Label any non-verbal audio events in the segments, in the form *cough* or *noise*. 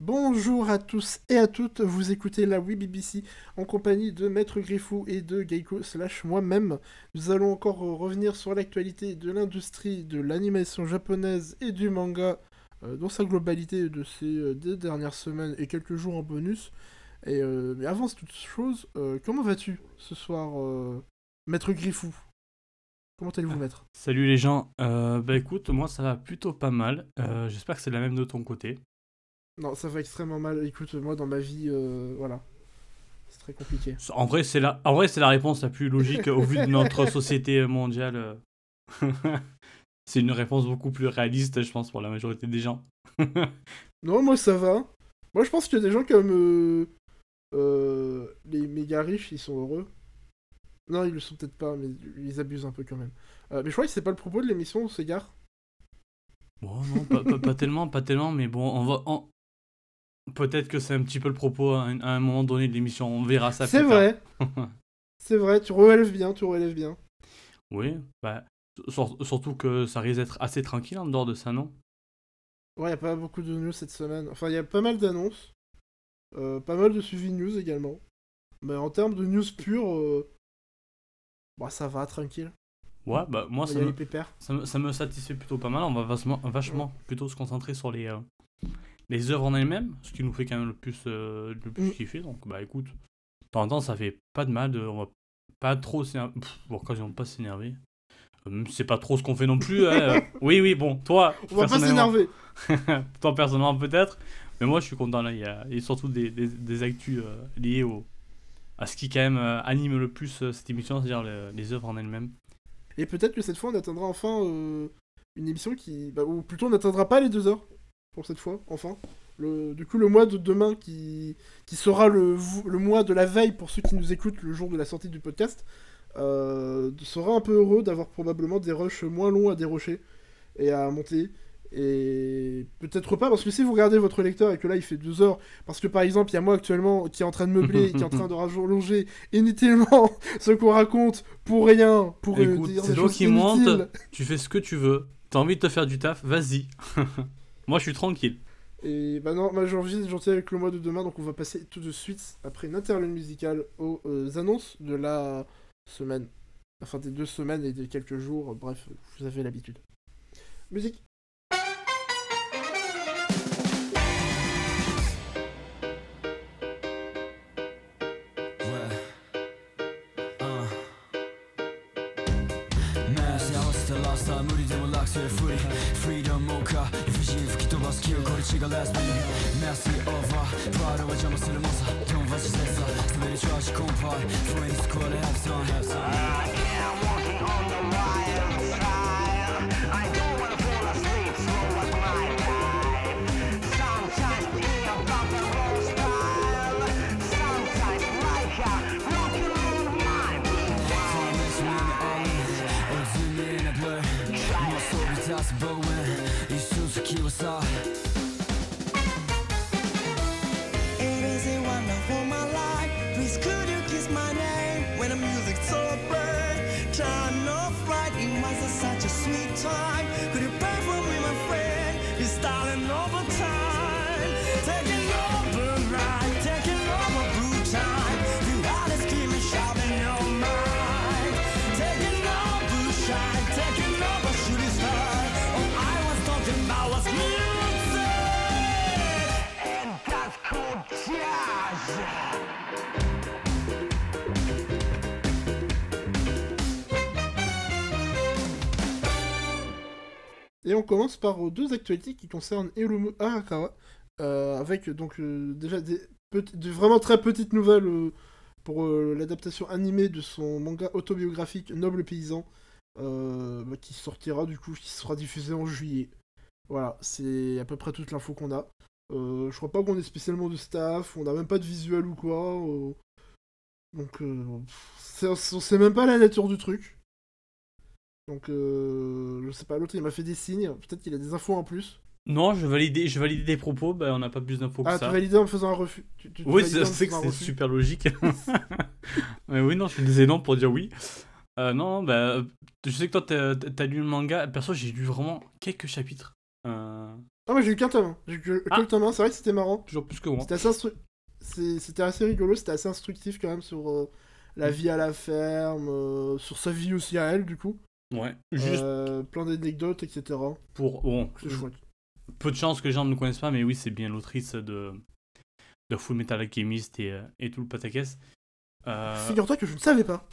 Bonjour à tous et à toutes, vous écoutez la WeBBC en compagnie de Maître Griffou et de Geiko slash moi-même. Nous allons encore revenir sur l'actualité de l'industrie de l'animation japonaise et du manga euh, dans sa globalité de ces euh, deux dernières semaines et quelques jours en bonus. Et, euh, mais avant toute chose, euh, comment vas-tu ce soir, Maître Griffou? Comment allez-vous, Maître? Salut les gens, euh, bah écoute, moi ça va plutôt pas mal, Euh, j'espère que c'est la même de ton côté. Non, ça va extrêmement mal. Écoute, moi dans ma vie, euh, voilà. C'est très compliqué. En vrai c'est la, en vrai, c'est la réponse la plus logique au vu de notre *laughs* société mondiale. *laughs* c'est une réponse beaucoup plus réaliste je pense pour la majorité des gens. *laughs* Non, moi ça va. Moi je pense qu'il y a des gens comme euh, euh, les méga riches, ils sont heureux. Non, ils le sont peut-être pas, mais ils abusent un peu quand même. Mais je crois que c'est pas le propos de l'émission, on s'égare. Bon non, pas, pas- pas tellement, pas tellement, mais bon, on va... on- Peut-être que c'est un petit peu le propos à un, à un moment donné de l'émission, on verra ça. C'est vrai, *laughs* c'est vrai, tu relèves bien, tu relèves bien. oui, bah, sur- surtout que ça risque d'être assez tranquille en dehors de ça, non? Ouais, y a pas beaucoup de news cette semaine. Enfin, il y a pas mal d'annonces. Euh, pas mal de suivi de news également. Mais en termes de news pure, euh, bah, ça va, tranquille. Ouais, bah moi ça me. Ça me, ça me satisfait plutôt pas mal. On va vachement, vachement plutôt se concentrer sur les, euh, les œuvres en elles-mêmes, ce qui nous fait quand même le plus, euh, le plus Mm. kiffer. Donc, bah écoute, de temps en temps, ça fait pas de mal. De, on va pas trop s'énerver. Bon, quasiment pas s'énerver. Euh, c'est pas trop ce qu'on fait non plus. hein, euh. *laughs* Oui, oui, bon, toi, On va pas s'énerver. *laughs* toi personnellement peut-être. Mais moi, je suis content là. Il y a, surtout des, des, des actus euh, liées au, à ce qui quand même anime le plus cette émission, c'est-à-dire le- les œuvres en elles-mêmes. Et peut-être que cette fois, on atteindra enfin une émission qui. Bah, ou plutôt, on n'atteindra pas les deux heures. Pour cette fois, enfin. Le, du coup, le mois de demain, qui, qui sera le, le mois de la veille pour ceux qui nous écoutent le jour de la sortie du podcast, euh, sera un peu heureux d'avoir probablement des rushs moins longs à dérocher et à monter. Et peut-être pas, parce que si vous regardez votre lecteur et que là il fait deux heures, parce que par exemple, il y a moi actuellement qui est en train de meubler, qui est en train de rallonger inutilement *laughs* ce qu'on raconte pour rien, pour euh, Écoute, dire c'est des choses qui inutiles. monte, tu fais ce que tu veux. T'as envie de te faire du taf, vas-y. *laughs* Moi, je suis tranquille. Et bah j'ai envie d'être gentil avec le mois de demain, donc on va passer tout de suite, après une interlude musicale, aux euh, annonces de la semaine. Enfin, des deux semaines et des quelques jours, bref, vous avez l'habitude. Musique 心吹き飛ばす気を凝り散らすメスオーバー。ファールは邪魔するもさ。トンバチセンサー滑り調子コンパ。イフレンスコアでハプソンヘプソン saw. Et on commence par euh, deux actualités qui concernent Hiromu Arakawa, euh, avec donc euh, déjà des, vraiment très petites nouvelles pour l'adaptation animée de son manga autobiographique Noble Paysan, bah, qui sortira du coup, qui sera diffusé en juillet. Voilà, c'est à peu près toute l'info qu'on a. Je crois pas qu'on ait spécialement de staff, on n'a même pas de visuel ou quoi. donc, on sait même pas la nature du truc. Donc, euh, je sais pas, l'autre il m'a fait des signes, peut-être qu'il a des infos en plus. Non, je valide, je valide des propos, bah, on n'a pas plus d'infos que Ah, tu ça. validais en me faisant un refus. Tu, tu- tu Oui, validais c'est que c'est super logique. *laughs* *laughs* Mais oui, non, je disais non pour dire oui. Euh, non, bah, je sais que toi, t'as t'as lu le manga. Perso, j'ai lu vraiment quelques chapitres. Euh, Ah, moi j'ai eu qu'un tome. hein. J'ai eu que, Ah. le tome 1. C'est vrai que c'était marrant. Toujours plus que moi. C'était assez, instru- assez rigolo, c'était assez instructif quand même sur euh, la vie à la ferme, euh, sur sa vie aussi à elle, du coup. Ouais. Juste Euh, plein d'anecdotes, etc. pour. Bon, peu de chance que les gens ne connaissent pas, mais oui, c'est bien l'autrice de, de Full Metal Alchemist et, euh, et tout le pataquès. Euh, Figure-toi que je ne savais pas.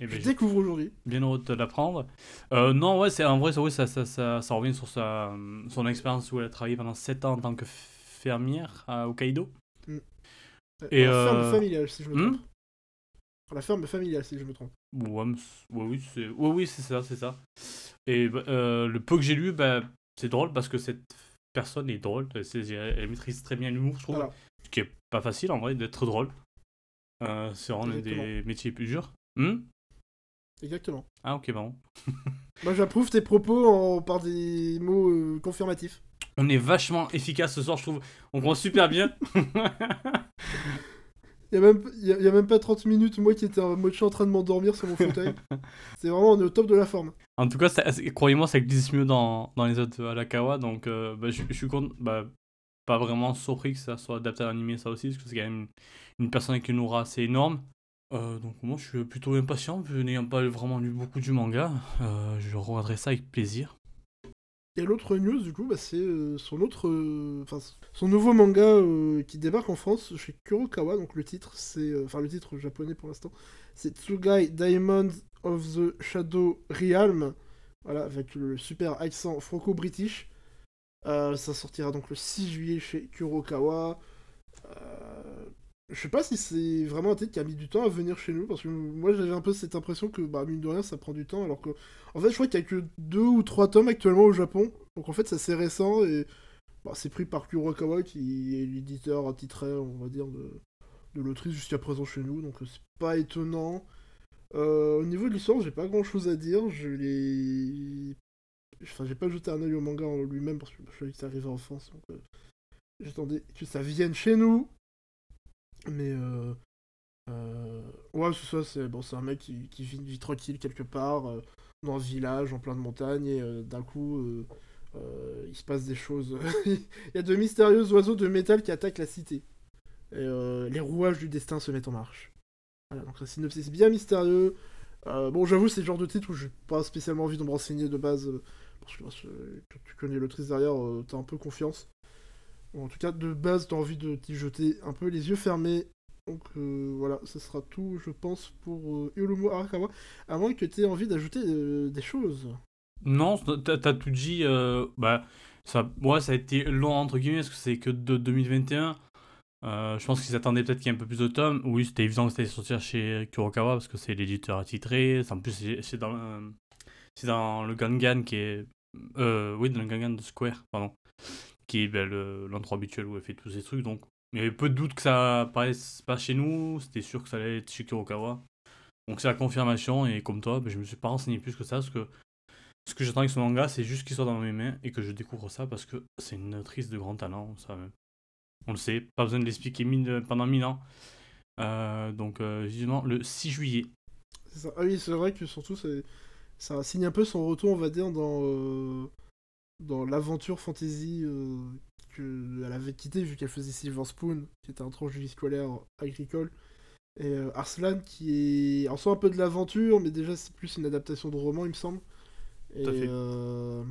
eh ben, je j'ai découvre aujourd'hui. bien heureux de te l'apprendre. Euh, non, ouais, c'est en vrai, ça, oui, ça, ça, ça, ça revient sur sa, son expérience où elle a travaillé pendant 7 ans en tant que fermière à Hokkaido. Et, la ferme familiale, si je me hmm trompe. La ferme familiale, si je me trompe. Ouais, ouais, oui, c'est ouais, oui, c'est ça, c'est ça. Et bah, euh, le peu que j'ai lu, bah, c'est drôle parce que cette personne est drôle. Elle, maîtrise très bien l'humour, je trouve. Voilà. Ce qui est pas facile en vrai d'être drôle. Euh, c'est vraiment des métiers plus durs. Hmm Exactement. ah, ok, bon. *laughs* Moi j'approuve tes propos en... par des mots euh, confirmatifs. On est vachement efficace ce soir, je trouve. On commence super bien. *laughs* Il y, a même... il y a- il y a même pas 30 minutes, moi qui étais en mode je suis en train de m'endormir sur mon fauteuil. *laughs* c'est vraiment, on est au top de la forme. En tout cas, croyez-moi, ça glisse mieux dans, dans les autres Alakawa. Donc, euh, bah, je, je suis content. Bah, pas vraiment surpris que ça soit adapté à l'animé, ça aussi, parce que c'est quand même une, une personne avec une aura assez énorme. Euh, donc, moi, je suis plutôt impatient, vu n'ayant pas vraiment lu beaucoup du manga. Euh, je regarderai ça avec plaisir. Et l'autre news, du coup, bah, c'est euh, son autre, euh, son nouveau manga euh, qui débarque en France chez Kurokawa. Donc le titre, c'est, euh, enfin le titre japonais pour l'instant, c'est Tsugai Diamond of the Shadow Realm. Voilà, avec le super accent franco-british. Ça sortira donc le 6 juillet chez Kurokawa. Je sais pas si c'est vraiment un titre qui a mis du temps à venir chez nous, parce que moi j'avais un peu cette impression que, bah, mine de rien, ça prend du temps, alors que en fait, je crois qu'il y a que deux ou trois tomes actuellement au Japon. Donc en fait, c'est récent et bah, c'est pris par Kurokawa qui est l'éditeur attitré, on va dire, de, l'autrice jusqu'à présent chez nous. Donc c'est pas étonnant. Euh, au niveau de l'histoire, j'ai pas grand chose à dire. Je l'ai. Enfin, j'ai pas jeté un œil au manga en lui-même parce que je savais que ça arrivait en France. Donc euh, j'attendais que ça vienne chez nous. Mais euh, euh, ouais, c'est ça. C'est bon, c'est un mec qui, qui vit une vie tranquille quelque part. euh, dans un village en plein de montagnes et euh, d'un coup euh, il se passe des choses. *laughs* il y a de mystérieux oiseaux de métal qui attaquent la cité. Et les rouages du destin se mettent en marche. Voilà, donc un synopsis bien mystérieux. Bon, j'avoue, c'est le genre de titre où j'ai pas spécialement envie de me renseigner de base. parce que parce que, euh, quand tu connais l'autrice derrière, t'as un peu confiance. En tout cas, de base, t'as envie de t'y jeter un peu les yeux fermés. Donc euh, voilà, ce sera tout, je pense, pour euh, Irumo Arakawa. À moins que tu aies envie d'ajouter euh, des choses. Non, t'as tout dit. euh, bah, ça, ouais, ça a été long entre guillemets parce que c'est que de 2021. Euh, je pense qu'ils attendaient peut-être qu'il y ait un peu plus de tomes. Oui, c'était évident que c'était sortir chez Kurokawa parce que c'est l'éditeur attitré. En plus, c'est- dans, euh, dans le Gangan qui est. Euh, oui, dans le Gangan de Square, pardon. Qui est ben, le- l'endroit habituel où elle fait tous ces trucs. Donc, il y avait peu de doute que ça apparaisse pas chez nous. C'était sûr que ça allait être chez Kurokawa. Donc, c'est la confirmation. Et comme toi, ben, je me suis pas renseigné plus que ça parce que ce que j'attends avec ce manga, c'est juste qu'il soit dans mes mains et que je découvre ça parce que c'est une autrice de grand talent. Ça, on le sait, pas besoin de l'expliquer pendant mille ans. Euh, donc, euh, vivement le 6 juillet. Ça. Ah oui, c'est vrai que surtout, ça signe un peu son retour, on va dire, dans, euh, dans l'aventure fantasy euh, qu'elle avait quitté, vu qu'elle faisait Silver Spoon, qui était un tranche vie scolaire agricole. Et euh, Arslan, qui est en soi un peu de l'aventure, mais déjà c'est plus une adaptation de roman, il me semble. Et euh,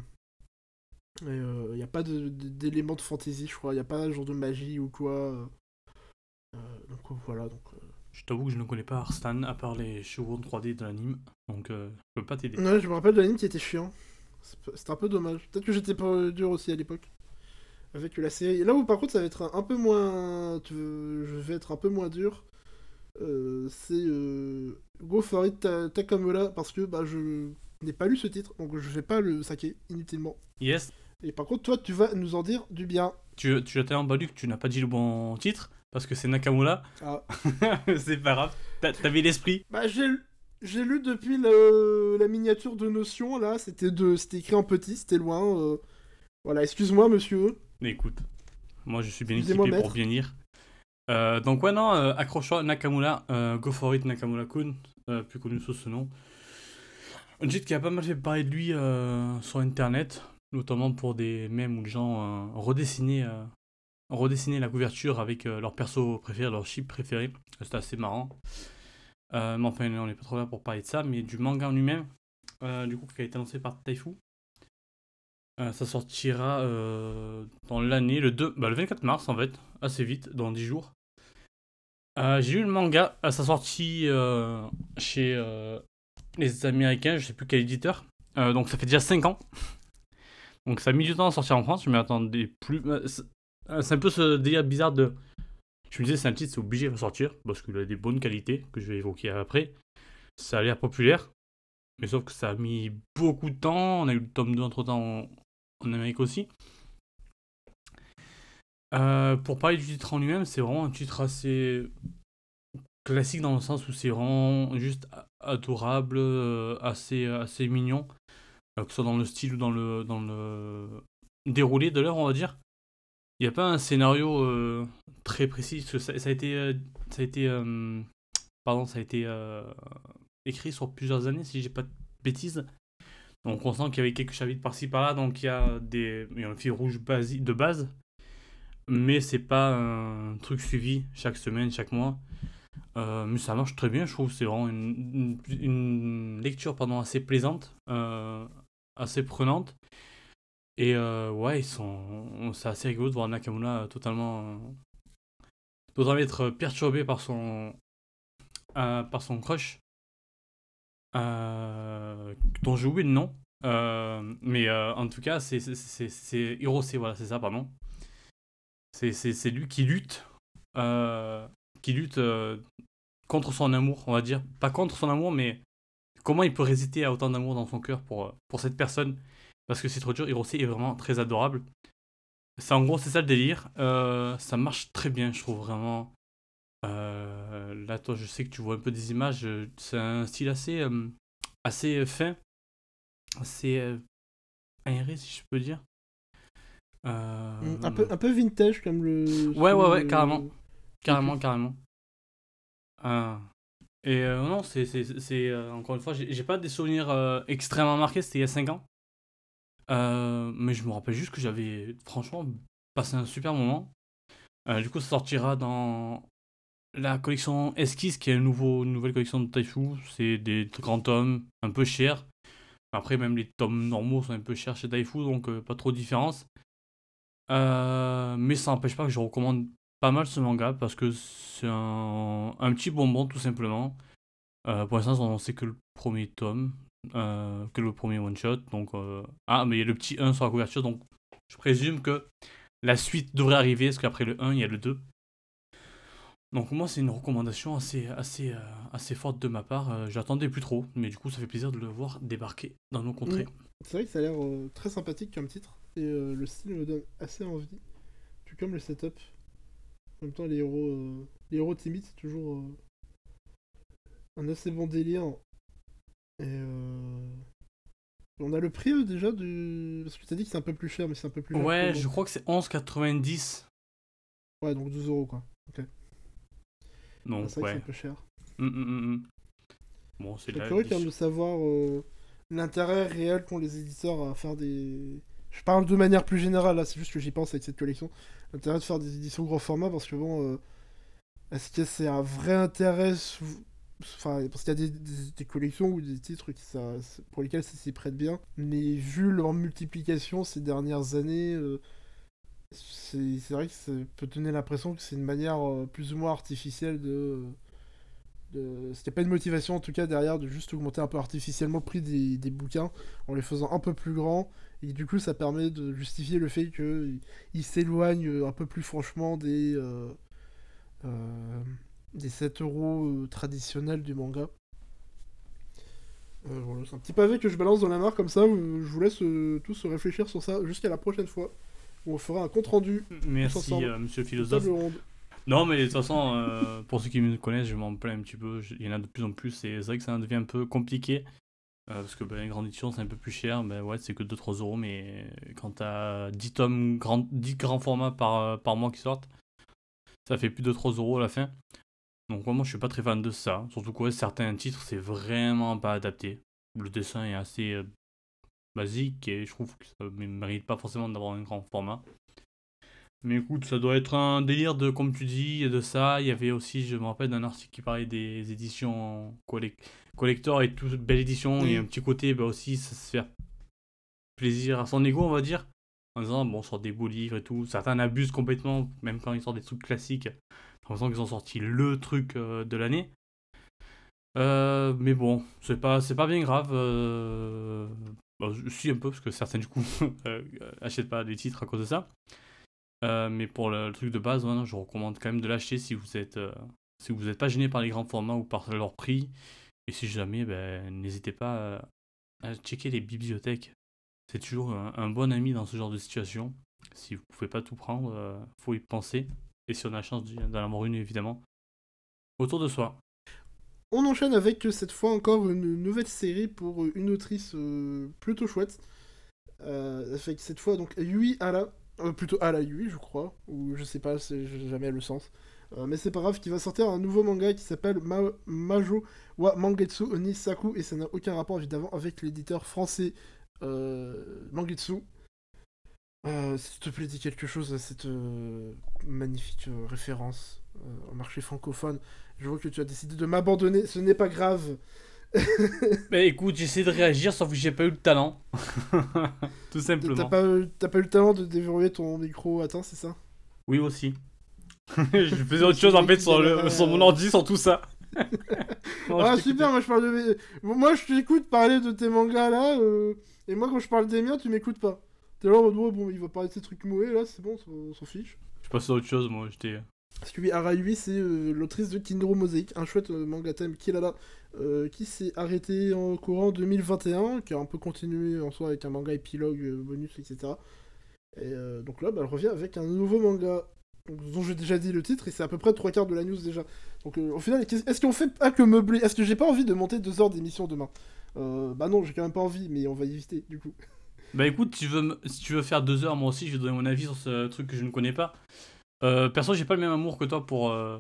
il n'y a pas de- d'éléments de, fantasy, je crois. Il n'y a pas genre de magie ou quoi. euh. Euh, donc voilà, donc... euh, Je t'avoue que je ne connais pas Arslan à part les chevaux en 3D de l'anime. Donc, euh, je peux pas t'aider. Ouais, je me rappelle de l'anime qui était chiant. C'est un peu dommage. Peut-être que j'étais pas dur aussi à l'époque. Avec la série. Là où par contre ça va être un, peu moins. Je vais être un peu moins dur. euh, c'est euh, Go for it Ta- Takamura parce que bah, je n'ai pas lu ce titre donc je vais pas le saquer inutilement. Yes, Et par contre, toi, tu vas nous en dire du bien. tu, tu as tellement pas lu que tu n'as pas dit le bon titre parce que c'est Nakamura. Ah. *laughs* c'est pas grave. T'as- T'avais l'esprit. Bah, j'ai j'ai lu depuis le- la miniature de Notion là. C'était de... c'était écrit en petit, c'était loin. euh. Voilà, excuse-moi, monsieur. Mais écoute, moi je suis bien équipé pour bien lire. Euh, donc ouais non, euh, accroche-toi Nakamura, Go for it Nakamura-kun, plus connu sous ce nom. Un titre qui a pas mal fait parler de lui sur internet. notamment pour des mèmes où les gens redessinaient, redessinaient la couverture avec euh, leur perso préféré, leur chip préféré. C'était assez marrant. Euh, mais enfin, on n'est pas trop là pour parler de ça, mais du manga en lui-même, euh, du coup, qui a été annoncé par Taifu. Euh, ça sortira dans l'année, le, 2, bah, le 24 mars en fait, assez vite, dans 10 jours. J'ai lu le manga à sa sortie chez les Américains, je sais plus quel éditeur. Donc ça fait déjà 5 ans. Donc ça a mis du temps à sortir en France, je m'attendais plus. c'est un peu ce délire bizarre de. Je me disais, c'est un titre, c'est obligé de sortir, parce qu'il a des bonnes qualités, que je vais évoquer après. Ça a l'air populaire, mais sauf que ça a mis beaucoup de temps. On a eu le tome 2 entre temps en, Amérique aussi. Euh, pour parler du titre en lui-même, c'est vraiment un titre assez classique dans le sens où c'est vraiment juste adorable, euh, assez, assez mignon, euh, que ce soit dans le style ou dans le, dans le déroulé de l'heure, on va dire. Il n'y a pas un scénario euh, très précis, parce que ça, a été, euh, ça a été, euh, pardon, ça a été euh, écrit sur plusieurs années, si j'ai pas de bêtises. Donc on sent qu'il y avait quelques chapitres par-ci par-là, donc il y a des, un fil rouge de base, mais c'est pas un truc suivi chaque semaine, chaque mois. Euh, mais ça marche très bien, je trouve. C'est vraiment une, lecture pardon, assez plaisante, euh, assez prenante. Et euh, ouais, ils sont, c'est assez rigolo de voir Nakamura totalement, totalement être perturbé par son, euh, par son crush, euh, dont j'ai oublié le nom. Euh, mais euh, en tout cas, c'est Hirose, voilà, c'est ça, pardon. C'est lui qui lutte, euh, qui lutte euh, contre son amour, on va dire. Pas contre son amour, mais comment il peut résister à autant d'amour dans son cœur pour, euh, pour cette personne. Parce que c'est trop dur, Hirose est vraiment très adorable. C'est en gros, c'est ça le délire. Euh, ça marche très bien, je trouve vraiment. Euh, là, toi, je sais que tu vois un peu des images. euh, C'est un style assez, euh, assez fin, assez aéré, si je peux dire. Mm, Un peu, un peu vintage comme le. Ouais, ouais, ouais, carrément. Carrément, carrément. Et non, c'est, encore une fois, j'ai, pas des souvenirs extrêmement marqués, c'était il y a 5 ans. Euh, mais je me rappelle juste que j'avais franchement passé un super moment. Euh, du coup, ça sortira dans la collection Esquisse, qui est une, nouvelle collection de Taifu. C'est des grands tomes, un peu chers. Après, même les tomes normaux sont un peu chers chez Taifu, donc euh, pas trop de différence. Mais ça n'empêche pas que je recommande pas mal ce manga parce que c'est un, un petit bonbon tout simplement. Pour l'instant, on sait que le premier tome, euh, que le premier one shot. Donc, euh, ah, mais il y a le petit 1 sur la couverture, donc je présume que la suite devrait arriver parce qu'après le 1, il y a le 2. Donc, moi, c'est une recommandation assez, assez, euh, assez forte de ma part. Euh, J'attendais plus trop, mais du coup, ça fait plaisir de le voir débarquer dans nos contrées. C'est vrai que ça a l'air très sympathique comme titre. Et le style me donne assez envie. Tout comme le setup. En même temps, les héros, les héros timides, c'est toujours un assez bon délire. Et euh, on a le prix euh, déjà du. Parce que t'as dit que c'est un peu plus cher, mais c'est un peu plus cher. Ouais, je crois que c'est 11,90. Ouais, donc 12 euros quoi. Donc, c'est vrai ouais. c'est un peu cher. Hum, hum, hum. Bon, c'est curieux quand même de savoir euh, l'intérêt réel qu'ont les éditeurs à faire des. Je parle de manière plus générale, là, c'est juste que j'y pense avec cette collection. L'intérêt de faire des éditions gros format parce que bon. Est-ce que c'est un vrai intérêt sous- Parce qu'il y a des, collections ou des titres pour lesquels ça s'y prête bien. Mais vu leur multiplication ces dernières années, euh, c'est vrai que ça peut donner l'impression que c'est une manière euh, plus ou moins artificielle de. de... C'était pas une motivation en tout cas derrière de juste augmenter un peu artificiellement le prix des, bouquins en les faisant un peu plus grands. Et du coup, ça permet de justifier le fait qu'ils ils s'éloignent un peu plus franchement des. euh, des 7 euros euh, traditionnels du manga. Euh, voilà, c'est un petit pavé que je balance dans la mare comme ça. euh, je vous laisse euh, tous réfléchir sur ça jusqu'à la prochaine fois où on fera un compte rendu Merci, euh, monsieur le philosophe. Non, mais de toute façon, pour ceux qui me connaissent, je m'en plains un petit peu. Il y en a de plus en plus, et c'est vrai que ça devient un peu compliqué. parce que ben, une grande édition, c'est un peu plus cher. Ben ouais, c'est que 2-3 euros, mais quand t'as 10 tomes, grand, 10 grands formats par, par mois qui sortent, ça fait plus de 3 euros à la fin. Donc moi, je suis pas très fan de ça. Surtout que ouais, certains titres, c'est vraiment pas adapté. Le dessin est assez, euh, basique et je trouve que ça ne mérite pas forcément d'avoir un grand format. Mais écoute, ça doit être un délire de, comme tu dis, de ça. Il y avait aussi, je me rappelle d'un article qui parlait des éditions collec- collector et tout, belle édition. Il y a un petit côté bah, aussi, ça se fait plaisir à son ego, on va dire. En disant, bon, on sort des beaux livres et tout. Certains abusent complètement, même quand ils sortent des trucs classiques. L'impression qu'ils ont sorti le truc euh, de l'année. Euh, mais bon, c'est pas, c'est pas bien grave. Euh... Bah, suis un peu, parce que certains, du coup, *laughs* euh, achètent pas des titres à cause de ça. Mais pour le, truc de base, je recommande quand même de l'acheter si vous si n'êtes pas gêné par les grands formats ou par leur prix. Et si jamais, ben, n'hésitez pas à checker les bibliothèques. C'est toujours un, un bon ami dans ce genre de situation. Si vous pouvez pas tout prendre, euh, faut y penser. Si on a la chance d'en avoir une, évidemment, autour de soi. On enchaîne avec euh, cette fois encore une nouvelle série pour euh, une autrice euh, plutôt chouette. Avec cette fois donc Yui Ala, plutôt Ala Yui je crois, ou je sais pas, jamais le sens. Mais c'est pas grave, qui va sortir un nouveau manga qui s'appelle Ma- Majo wa Mangetsu Oni Saku et ça n'a aucun rapport évidemment avec l'éditeur français Mangetsu. Euh, S'il te plaît, dis quelque chose à cette euh, magnifique euh, référence euh, au marché francophone. Je vois que tu as décidé de m'abandonner, ce n'est pas grave. *laughs* Bah écoute, j'essaie de réagir, sauf que j'ai pas eu le talent. *laughs* tout T'as simplement. pas, t'as pas eu le talent de déverrouiller ton micro Attends, c'est ça? Oui, aussi. *laughs* je faisais autre chose en fait sur, le, sur mon ordi, sur tout ça. Non, Ah super, moi je parle de. Moi je t'écoute parler de tes mangas là, et moi quand je parle des miens, tu m'écoutes pas. T'es là en mode, ouais, bon, il va parler de ces trucs moués là, c'est bon, on s'en fiche. Je passe à autre chose, moi. J'étais. Parce que oui, Arayui, c'est euh, l'autrice de Kindro Mosaic, un chouette euh, manga thème Kilala, euh, qui s'est arrêté en courant 2021, qui a un peu continué en soi avec un manga épilogue, euh, bonus, etc. Et euh, donc là, bah, elle revient avec un nouveau manga dont j'ai déjà dit le titre, et c'est à peu près trois quarts de la news déjà. Donc euh, au final, est-ce qu'on fait pas que meubler? Est-ce que j'ai pas envie de monter deux heures d'émission demain? Euh, Bah non, j'ai quand même pas envie, mais on va y éviter du coup. *laughs* Bah écoute, tu veux si tu veux faire deux heures, moi aussi, je vais donner mon avis sur ce truc que je ne connais pas. Euh, perso, j'ai pas le même amour que toi pour, euh,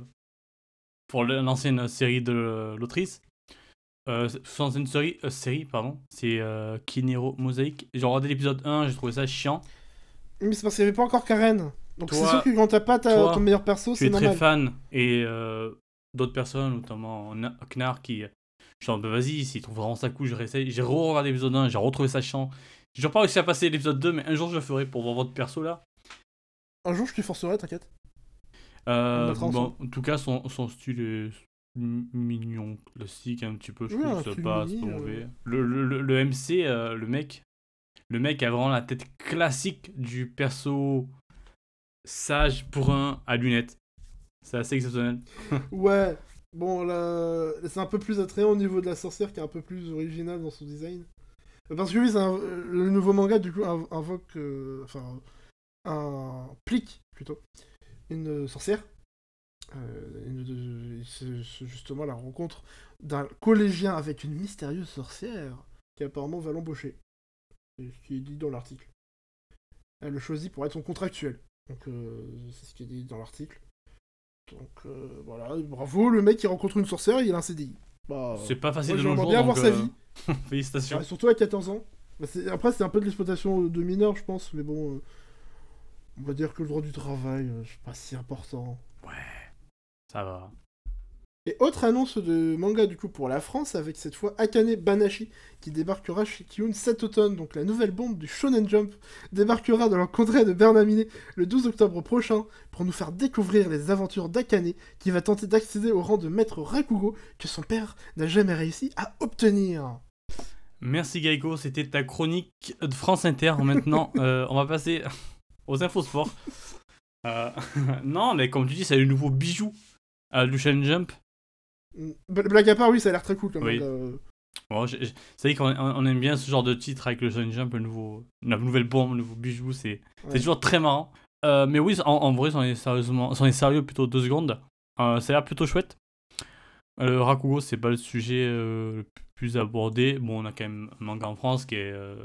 pour l'ancienne série de l'autrice. Euh, son ancienne série, euh, série pardon, c'est euh, Kinero Mosaic. J'ai regardé l'épisode 1, j'ai trouvé ça chiant. Mais c'est parce qu'il y avait pas encore Karen. Donc c'est sûr que quand t'as pas ta- toi, ton meilleur perso, c'est suis très normal. fan et euh, d'autres personnes, notamment Na- Knar, qui. En mode, vas-y, s'il trouve vraiment ça cool, je réessaye. J'ai re-regardé l'épisode 1, j'ai retrouvé ça chiant. J'ai toujours pas réussi à passer l'épisode 2, mais un jour je le ferai pour voir votre perso là. Un jour je te forcerai, t'inquiète. Euh, bon, en tout cas, son, son style est mignon, classique un petit peu, je trouve mini, pas euh. mauvais. Le, le, le, le MC, euh, le mec, le mec a vraiment la tête classique du perso sage pour un à lunettes. C'est assez exceptionnel. *laughs* Ouais, bon là, c'est un peu plus attrayant au niveau de la sorcière qui est un peu plus originale dans son design. Parce que oui, un- le nouveau manga du coup inv- invoque, euh, enfin, implique plutôt une sorcière. Euh, c'est justement la rencontre d'un collégien avec une mystérieuse sorcière qui apparemment va l'embaucher. C'est ce qui est dit dans l'article. Elle le choisit pour être son contractuel. Donc euh, c'est ce qui est dit dans l'article. Donc voilà, bravo, le mec il rencontre une sorcière et il a un CDI. Bah, C'est pas facile moi, de nos jours, bien donc, voir sa euh, vie. *laughs* félicitations. Ouais, surtout à 14 ans. Bah, après, c'est un peu de l'exploitation de mineurs, je pense, mais bon, euh, on va dire que le droit du travail, euh, c'est pas si important. Ça va. Et autre annonce de manga du coup pour la France avec cette fois Akane Banashi qui débarquera chez Kiyun cet automne. Donc la nouvelle bombe du Shonen Jump débarquera dans la contrée de Bernamine le 12 octobre prochain pour nous faire découvrir les aventures d'Akane qui va tenter d'accéder au rang de maître Rakugo que son père n'a jamais réussi à obtenir. Merci Gaiko, c'était ta chronique de France Inter. Maintenant, *laughs* euh, on va passer aux infos sport. Euh, *laughs* non, mais comme tu dis, c'est le nouveau bijou à Lucian Jump. Blague à part, oui, ça a l'air très cool comme Oui. manga, euh. Bon, j'ai- j'ai- c'est vrai qu'on on aime bien ce genre de titre avec le Lucian Jump, le nouveau, la nouvelle bombe, le nouveau bijou, c'est Ouais. toujours très marrant. Euh, mais oui, en, en vrai, c'en est, sérieusement, est sérieux plutôt deux secondes. Euh, ça a l'air plutôt chouette. Euh, Le Rakugo, c'est pas le sujet euh, le plus abordé. Bon, on a quand même un manga en France qui est. euh,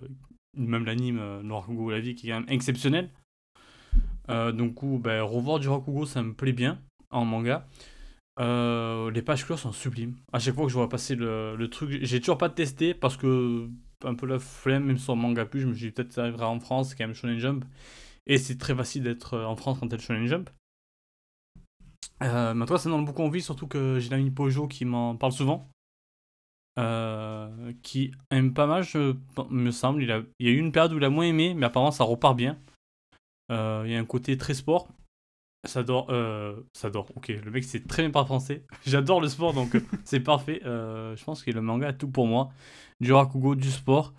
même l'anime, euh, le Rakugo la vie, qui est quand même exceptionnel. Euh, donc, ben, revoir du Rakugo, ça me plaît bien en manga. Euh, les pages couleurs sont sublimes. À chaque fois que je vois passer le, truc, j'ai toujours pas testé parce que un peu la flemme, même sur Manga Plus, je me suis dit peut-être ça arrivera en France, quand même Shonen Jump. Et c'est très facile d'être euh, en France quand t'es Shonen Jump. Euh, mais toi, c'est dans le bouquin vie, surtout que j'ai l'ami Pojo qui m'en parle souvent. Euh, qui aime pas mal, me semble. Il, y a eu une période où il a moins aimé, mais apparemment ça repart bien. Il y a un côté très sport. Ça dort, euh, ça dort. Ok, le mec c'est très bien par français. *laughs* J'adore le sport donc c'est parfait. Euh, je pense que le manga a tout pour moi. Du rakugo, du sport.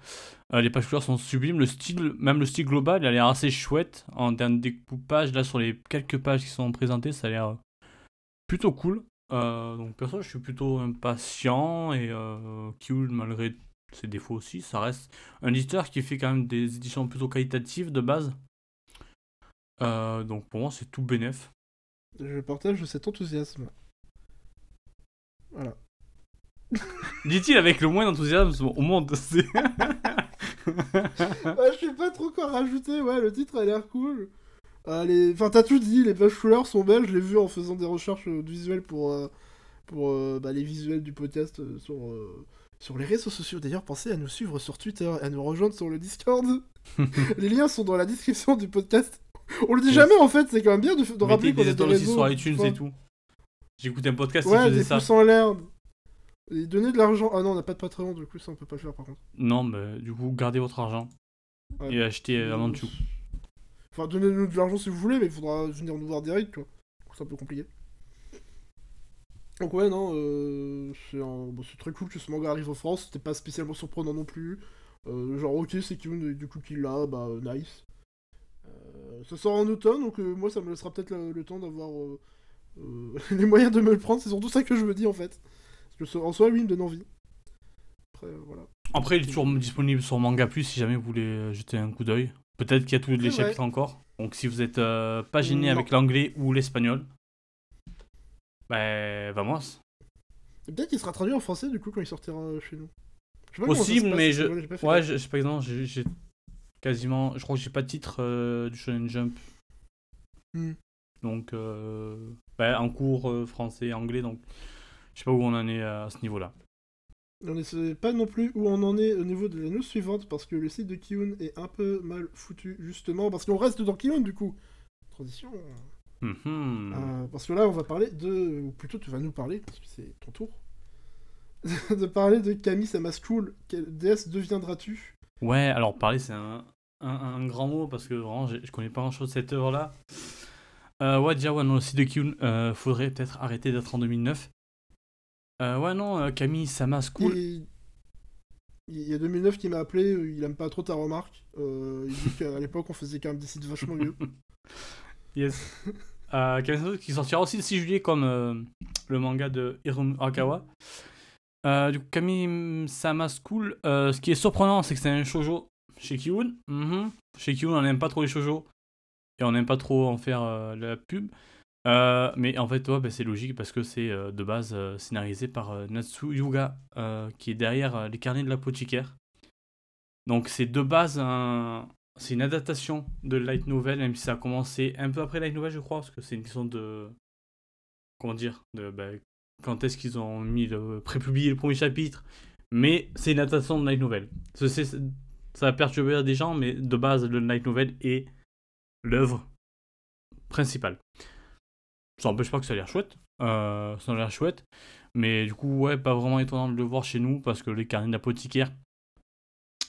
Euh, les pages couleurs sont sublimes. Le style, même le style global, il a l'air assez chouette en termes de découpage. Là sur les quelques pages qui sont présentées, ça a l'air plutôt cool. Euh, donc perso, je suis plutôt impatient et euh, Kiul, malgré ses défauts aussi, ça reste un éditeur qui fait quand même des éditions plutôt qualitatives de base. Euh, donc pour moi, c'est tout bénef. Je partage cet enthousiasme. Voilà. *laughs* Dit-il avec le moins d'enthousiasme au monde. *laughs* Ouais, je sais pas trop quoi rajouter, ouais, le titre a l'air cool. Euh, les... Enfin, t'as tout dit, les pages couleurs sont belles, je l'ai vu en faisant des recherches euh, visuelles pour, euh, pour euh, bah, les visuels du podcast sur, sur les réseaux sociaux. D'ailleurs, pensez à nous suivre sur Twitter et à nous rejoindre sur le Discord. *laughs* les liens sont dans la description du podcast. On le dit jamais en fait, c'est quand même bien de, de rappeler qu'on des a des étoiles aussi réseaux. sur iTunes et tout. J'écoutais un podcast qui Ouais, faisait des ça. pouces en l'air. Et donner de l'argent. Ah non, on n'a pas de Patreon, du coup, ça on peut pas le faire par contre. Non, mais du coup, gardez votre argent Ouais. et achetez euh, un dessous. Enfin, donnez-nous de l'argent si vous voulez, mais il faudra venir nous voir direct, quoi. C'est un peu compliqué. Donc ouais, non, euh, c'est un- bon, c'est très cool que ce manga arrive en France, c'était pas spécialement surprenant non plus. Euh, genre, ok, c'est Kyun, du coup, qu'il l'a, bah, nice. Euh, ça sort en automne, donc euh, moi, ça me laissera peut-être le, le temps d'avoir euh, *laughs* les moyens de me le prendre, c'est surtout ça que je me dis, en fait. Parce que en soi, lui, il me donne envie. Après, voilà. Après, il est toujours disponible sur Manga Plus si jamais vous voulez jeter un coup d'œil. Peut-être qu'il y a tous les chapitres encore. Donc si vous êtes euh, pas gêné Non. avec l'anglais ou l'espagnol, ben vamos. Peut-être qu'il sera traduit en français, du coup, quand il sortira chez nous. Je sais pas comment ça se Possible, passe, mais je. Ouais, je, sais pas j'ai j'ai quasiment. Je crois que j'ai pas de titre euh, du Shonen Jump. Hmm. Donc, euh, ben, en cours euh, français, anglais, donc je sais pas où on en est à ce niveau-là. On ne sait pas non plus où on en est au niveau de la news suivante parce que le site de Kiun est un peu mal foutu justement parce qu'on reste dans Kiun du coup. Transition. Mhm. Euh, parce que là on va parler de, ou plutôt tu vas nous parler parce que c'est ton tour, *laughs* de parler de Camille Sama School. Quelle déesse deviendras-tu? Ouais, alors parler, c'est un, un, un grand mot parce que vraiment, je connais pas grand chose de cette œuvre-là. Euh, ouais, déjà, ouais, non, le site de Kyun, euh, faudrait peut-être arrêter d'être en 2009. Euh, ouais, non, euh, Camille Sama School. Et il y a 2009 qui m'a appelé, il aime pas trop ta remarque. Il dit *laughs* qu'à l'époque on faisait quand même des sites vachement mieux. *laughs* Yes. Camille qui sortira aussi le 6 juillet comme le manga de Hiromu Arakawa. Euh, du coup, Camille Sama School, euh, ce qui est surprenant, c'est que c'est un shoujo chez Kyun. Mhm. Chez Kyun, on n'aime pas trop les shoujo. Et on n'aime pas trop en faire euh, la pub. Mais en fait, ouais, bah, c'est logique parce que c'est de base scénarisé par Natsu Yuga, qui est derrière les carnets de l'apothicaire. Donc c'est de base un... C'est une adaptation de Light Novel, même si ça a commencé un peu après Light Novel, je crois, parce que c'est une question de... Comment dire de, bah, Quand est-ce qu'ils ont mis le... prépublié le premier chapitre Mais c'est une adaptation de Light Novel. Ça, ça a perturbé des gens, mais de base, le Light Novel est l'œuvre principale. Ça n'empêche pas que ça a l'air chouette. Euh, ça a l'air chouette. Mais du coup, ouais, pas vraiment étonnant de le voir chez nous parce que les carnets d'apothicaire,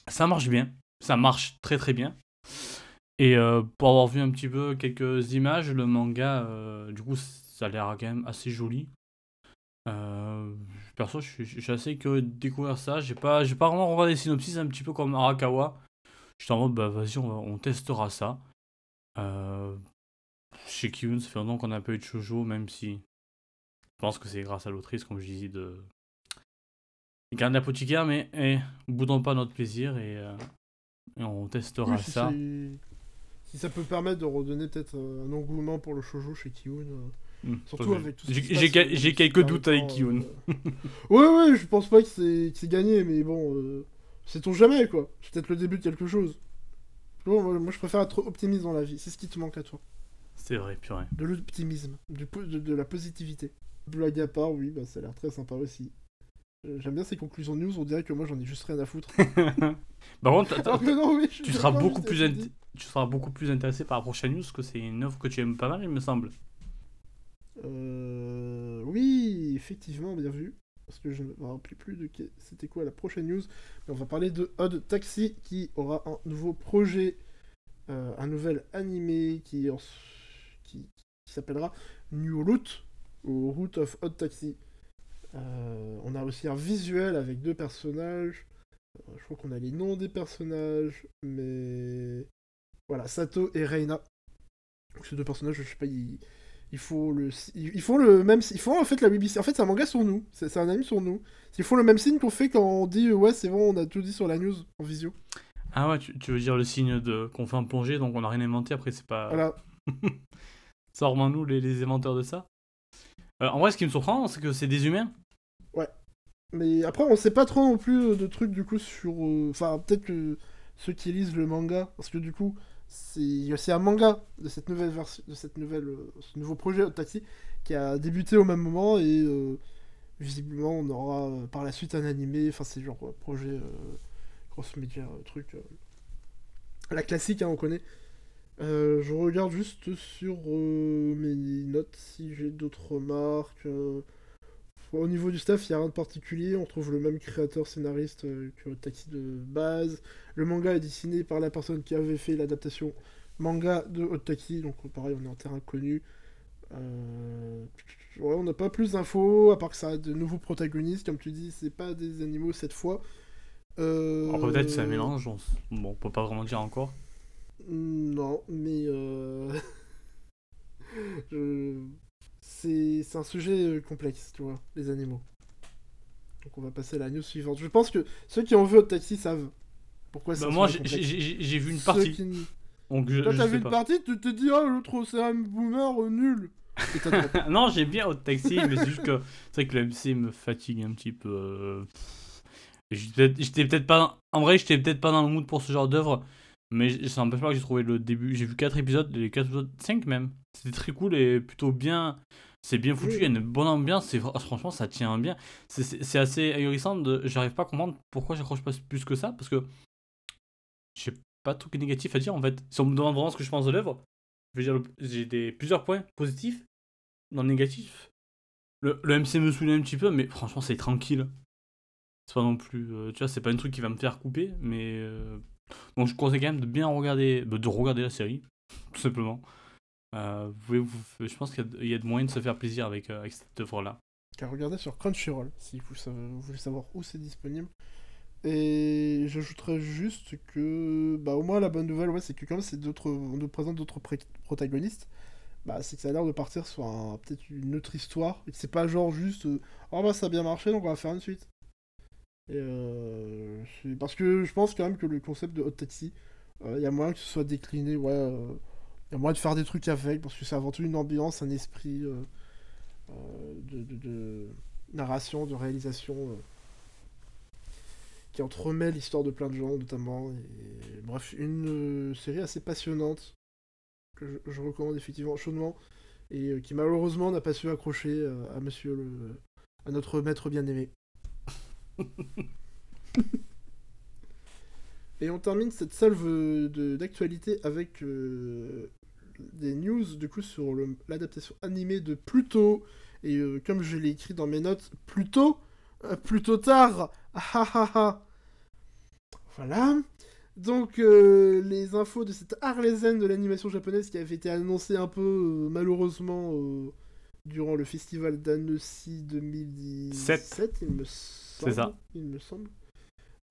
ça marche bien. Ça marche très très bien. Et euh, pour avoir vu un petit peu quelques images, le manga, euh, du coup, ça a l'air quand même assez joli. Euh, perso, je suis, je suis assez curieux de découvrir ça. J'ai pas, j'ai pas vraiment regardé les synopsis, un petit peu comme Arakawa. J'étais en mode, bah vas-y, on, on testera ça. Euh, chez Kyun, ça fait longtemps qu'on n'a pas eu de shoujo, même si je pense que c'est grâce à l'autrice, comme je disais, de Garde l'apothicaire, mais eh, boudons pas notre plaisir et, euh, et on testera Oui, si, ça. si ça peut permettre de redonner peut-être euh, un engouement pour le shoujo chez Kiun. Euh, Hmm, Surtout avec tout ce j'ai- euh, quelques doutes avec Kyun. euh. ouais, ouais, je pense pas que c'est que c'est gagné, mais bon, euh, sait-on jamais, quoi. C'est peut-être le début de quelque chose. Bon, moi, moi, je préfère être optimiste dans la vie, c'est ce qui te manque à toi. C'est vrai, purée. De l'optimisme, du po- de, de la positivité. Blague à part, oui, bah, ça a l'air très sympa aussi. J'aime bien ces conclusions de news, on dirait que moi j'en ai juste rien à foutre. *laughs* *laughs* Je suis tu seras beaucoup plus tu seras beaucoup plus intéressé par la prochaine news que c'est une œuvre que tu aimes pas mal, il me semble. Euh, oui, effectivement, bien vu. Parce que je ne me rappelais plus de que- c'était quoi la prochaine news. On va parler de Odd Taxi qui aura un nouveau projet, euh, un nouvel animé qui, s'appellera New Route ou Route of Odd Taxi. Euh, on a aussi un visuel avec deux personnages. Je crois qu'on a les noms des personnages, mais voilà, Sato et Reina. Donc ces deux personnages, je sais pas, ils, il faut le, ils ils font le même, ils font en fait la BBC. En fait, c'est un manga sur nous, c'est un anime sur nous. Ils font le même signe qu'on fait quand on dit euh, ouais, c'est bon, on a tout dit sur la news en visio. Ah ouais, tu, tu veux dire le signe de qu'on fait en plongée, donc on n'a rien inventé, après c'est pas... Voilà. *laughs* Ça vraiment nous les, les inventeurs de ça. Euh, en vrai, ce qui me surprend, c'est que c'est des humains. Mais après, on sait pas trop non plus euh, de trucs du coup sur. Enfin, peut-être que ceux qui lisent le manga, parce que du coup, c'est un manga de cette nouvelle version, de cette nouvelle, euh, ce nouveau projet Hot Taxi qui a débuté au même moment et euh, visiblement on aura euh, par la suite un animé. Enfin, c'est genre projet euh, cross media truc. la classique, hein, on connaît. Je regarde juste sur mes notes si j'ai d'autres remarques. Au niveau du staff, il n'y a rien de particulier. On trouve le même créateur scénariste euh, que Taxi de base. Le manga est dessiné par la personne qui avait fait l'adaptation manga de Hot Taxi. Donc, euh, pareil, on est en terrain connu. Euh, Ouais, on n'a pas plus d'infos, à part que ça a de nouveaux protagonistes. Comme tu dis, c'est pas des animaux cette fois. Euh, peut-être c'est un mélange, on... bon, on peut pas vraiment dire encore. Non, mais euh... *laughs* je- c'est c'est un sujet euh, complexe, tu vois, les animaux. Donc on va passer à la news suivante. Je pense que ceux qui ont vu Hot Taxi savent pourquoi c'est Bah, un moi, j'ai- vu une partie, qui- donc je, je t'as vu une pas. partie, tu te dis ah l'autre c'est un boomer euh, nul. *laughs* Non, j'ai bien Hot Taxi, mais c'est juste que c'est vrai que le MC me fatigue un petit peu. euh, J'étais peut-être- pas. En vrai, j'étais peut-être pas dans le mood pour ce genre d'œuvre, mais ça n'empêche pas que j'ai trouvé le début. J'ai vu 4 épisodes, les 4 épisodes, 5 même. C'était très cool et plutôt bien. C'est bien foutu, il y a une bonne ambiance, franchement ça tient bien. C'est- assez ahurissant, de... j'arrive pas à comprendre pourquoi j'accroche pas plus que ça, parce que j'ai pas de truc négatif à dire en fait. Si on me demande vraiment ce que je pense de l'œuvre, je vais dire, j'ai des, plusieurs points positifs dans le négatif. Le, le MC me saoule un petit peu, mais franchement, c'est tranquille. C'est pas non plus. euh, tu vois, c'est pas un truc qui va me faire couper, mais. euh, donc, je conseille quand même de bien regarder. de regarder la série, tout simplement. Euh, je pense qu'il y a de- moyens de se faire plaisir avec, euh, cette œuvre-là. Qu'à sur Crunchyroll, si vous, voulez savoir où c'est disponible. Et j'ajouterais juste que, bah, au moins la bonne nouvelle, ouais, c'est que comme d'autres, on nous présente d'autres protagonistes, bah, c'est que ça a l'air de partir sur un- peut-être une autre histoire, et que c'est pas genre juste, euh, oh bah ça a bien marché, donc on va faire une suite. Et euh, parce que je pense quand même que le concept de Hot Taxi, il y a moyen que ce soit décliné, ouais, il y a moyen de faire des trucs avec, parce que c'est avant tout une ambiance, un esprit euh, euh, de, de- de narration, de réalisation, euh, qui entremêle l'histoire de plein de gens, notamment. Et, bref, une série assez passionnante, que je, je recommande effectivement chaudement, et qui malheureusement n'a pas su accrocher à monsieur le... à notre maître bien-aimé. *laughs* Et on termine cette salve d'actualité avec euh, des news du coup sur l'adaptation animée de Pluto. Et euh, comme je l'ai écrit dans mes notes, Pluto, euh, plutôt tard. Ah ah ah. Voilà. Donc euh, les infos de cette Arlésienne de l'animation japonaise qui avait été annoncée un peu euh, malheureusement durant le festival d'Annecy 2017, il me semble. ça. Il me semble.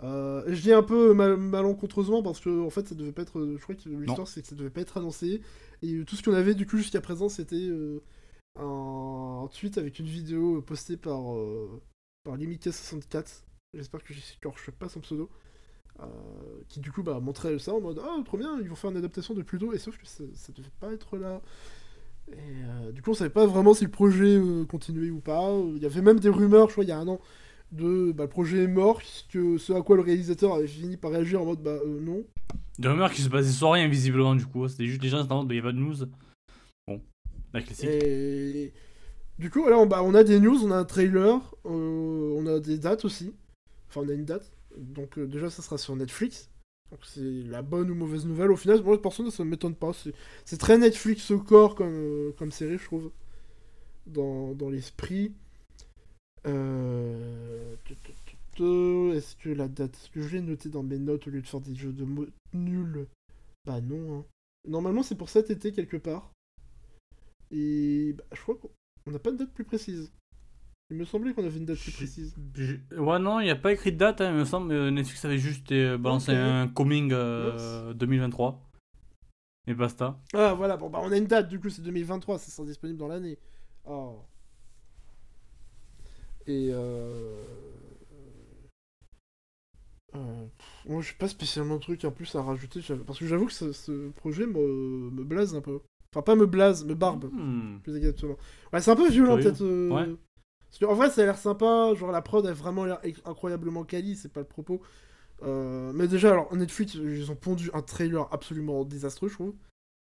Euh, je dis un peu mal- malencontreusement parce que en fait ça devait pas être. Je crois que l'histoire c'est que ça devait pas être annoncé et euh, tout ce qu'on avait du coup jusqu'à présent c'était euh, un, un tweet avec une vidéo postée par euh, par Limika64. J'espère que j'écorche pas son pseudo. euh, qui du coup bah, montrait ça en mode ah trop bien ils vont faire une adaptation de Pluto et sauf que ça, ça devait pas être là et euh, du coup on savait pas vraiment si le projet euh, continuait ou pas il y avait même des rumeurs je crois il y a un an de bah, le projet est mort que ce à quoi le réalisateur avait fini par réagir en mode bah euh, non Des rumeurs qui se basaient sur rien, visiblement, du coup. C'était juste les gens qui se demandent, bah, il y a pas de news. Bon, la classique. et Du coup, là, on, bah, on a des news, on a un trailer, euh, on a des dates aussi. Enfin, on a une date. Donc, euh, déjà, ça sera sur Netflix. Donc, c'est la bonne ou mauvaise nouvelle. Au final, moi, personnellement, ça ne m'étonne pas. C'est- très Netflix au corps comme, euh, comme série, je trouve. Dans, dans l'esprit. Euh... Est-ce que la date. Est-ce que je l'ai noté dans mes notes au lieu de faire des jeux de mots nuls? Bah, non. hein. Normalement, c'est pour cet été, quelque part. Et bah, je crois qu'on on n'a pas de date plus précise. Il me semblait qu'on avait une date plus précise. Ouais, non, il n'y a pas écrit de date, hein, il me semble. euh, Netflix avait juste euh, balancé un coming euh, 2023. Et basta. Ah voilà, bon bah on a une date, du coup c'est 2023, ça sera disponible dans l'année. Oh. Et euh... euh, Moi j'ai pas spécialement de truc en plus à rajouter, parce que j'avoue que ce, ce projet me... me blase un peu. Enfin pas me blase, me barbe, Hmm. plus exactement. Ouais c'est un peu violent peut-être. euh, Ouais. Parce que, en vrai ça a l'air sympa, genre la prod a vraiment l'air incroyablement quali, c'est pas le propos. Euh, Mais déjà alors Netflix ils ont pondu un trailer absolument désastreux je trouve.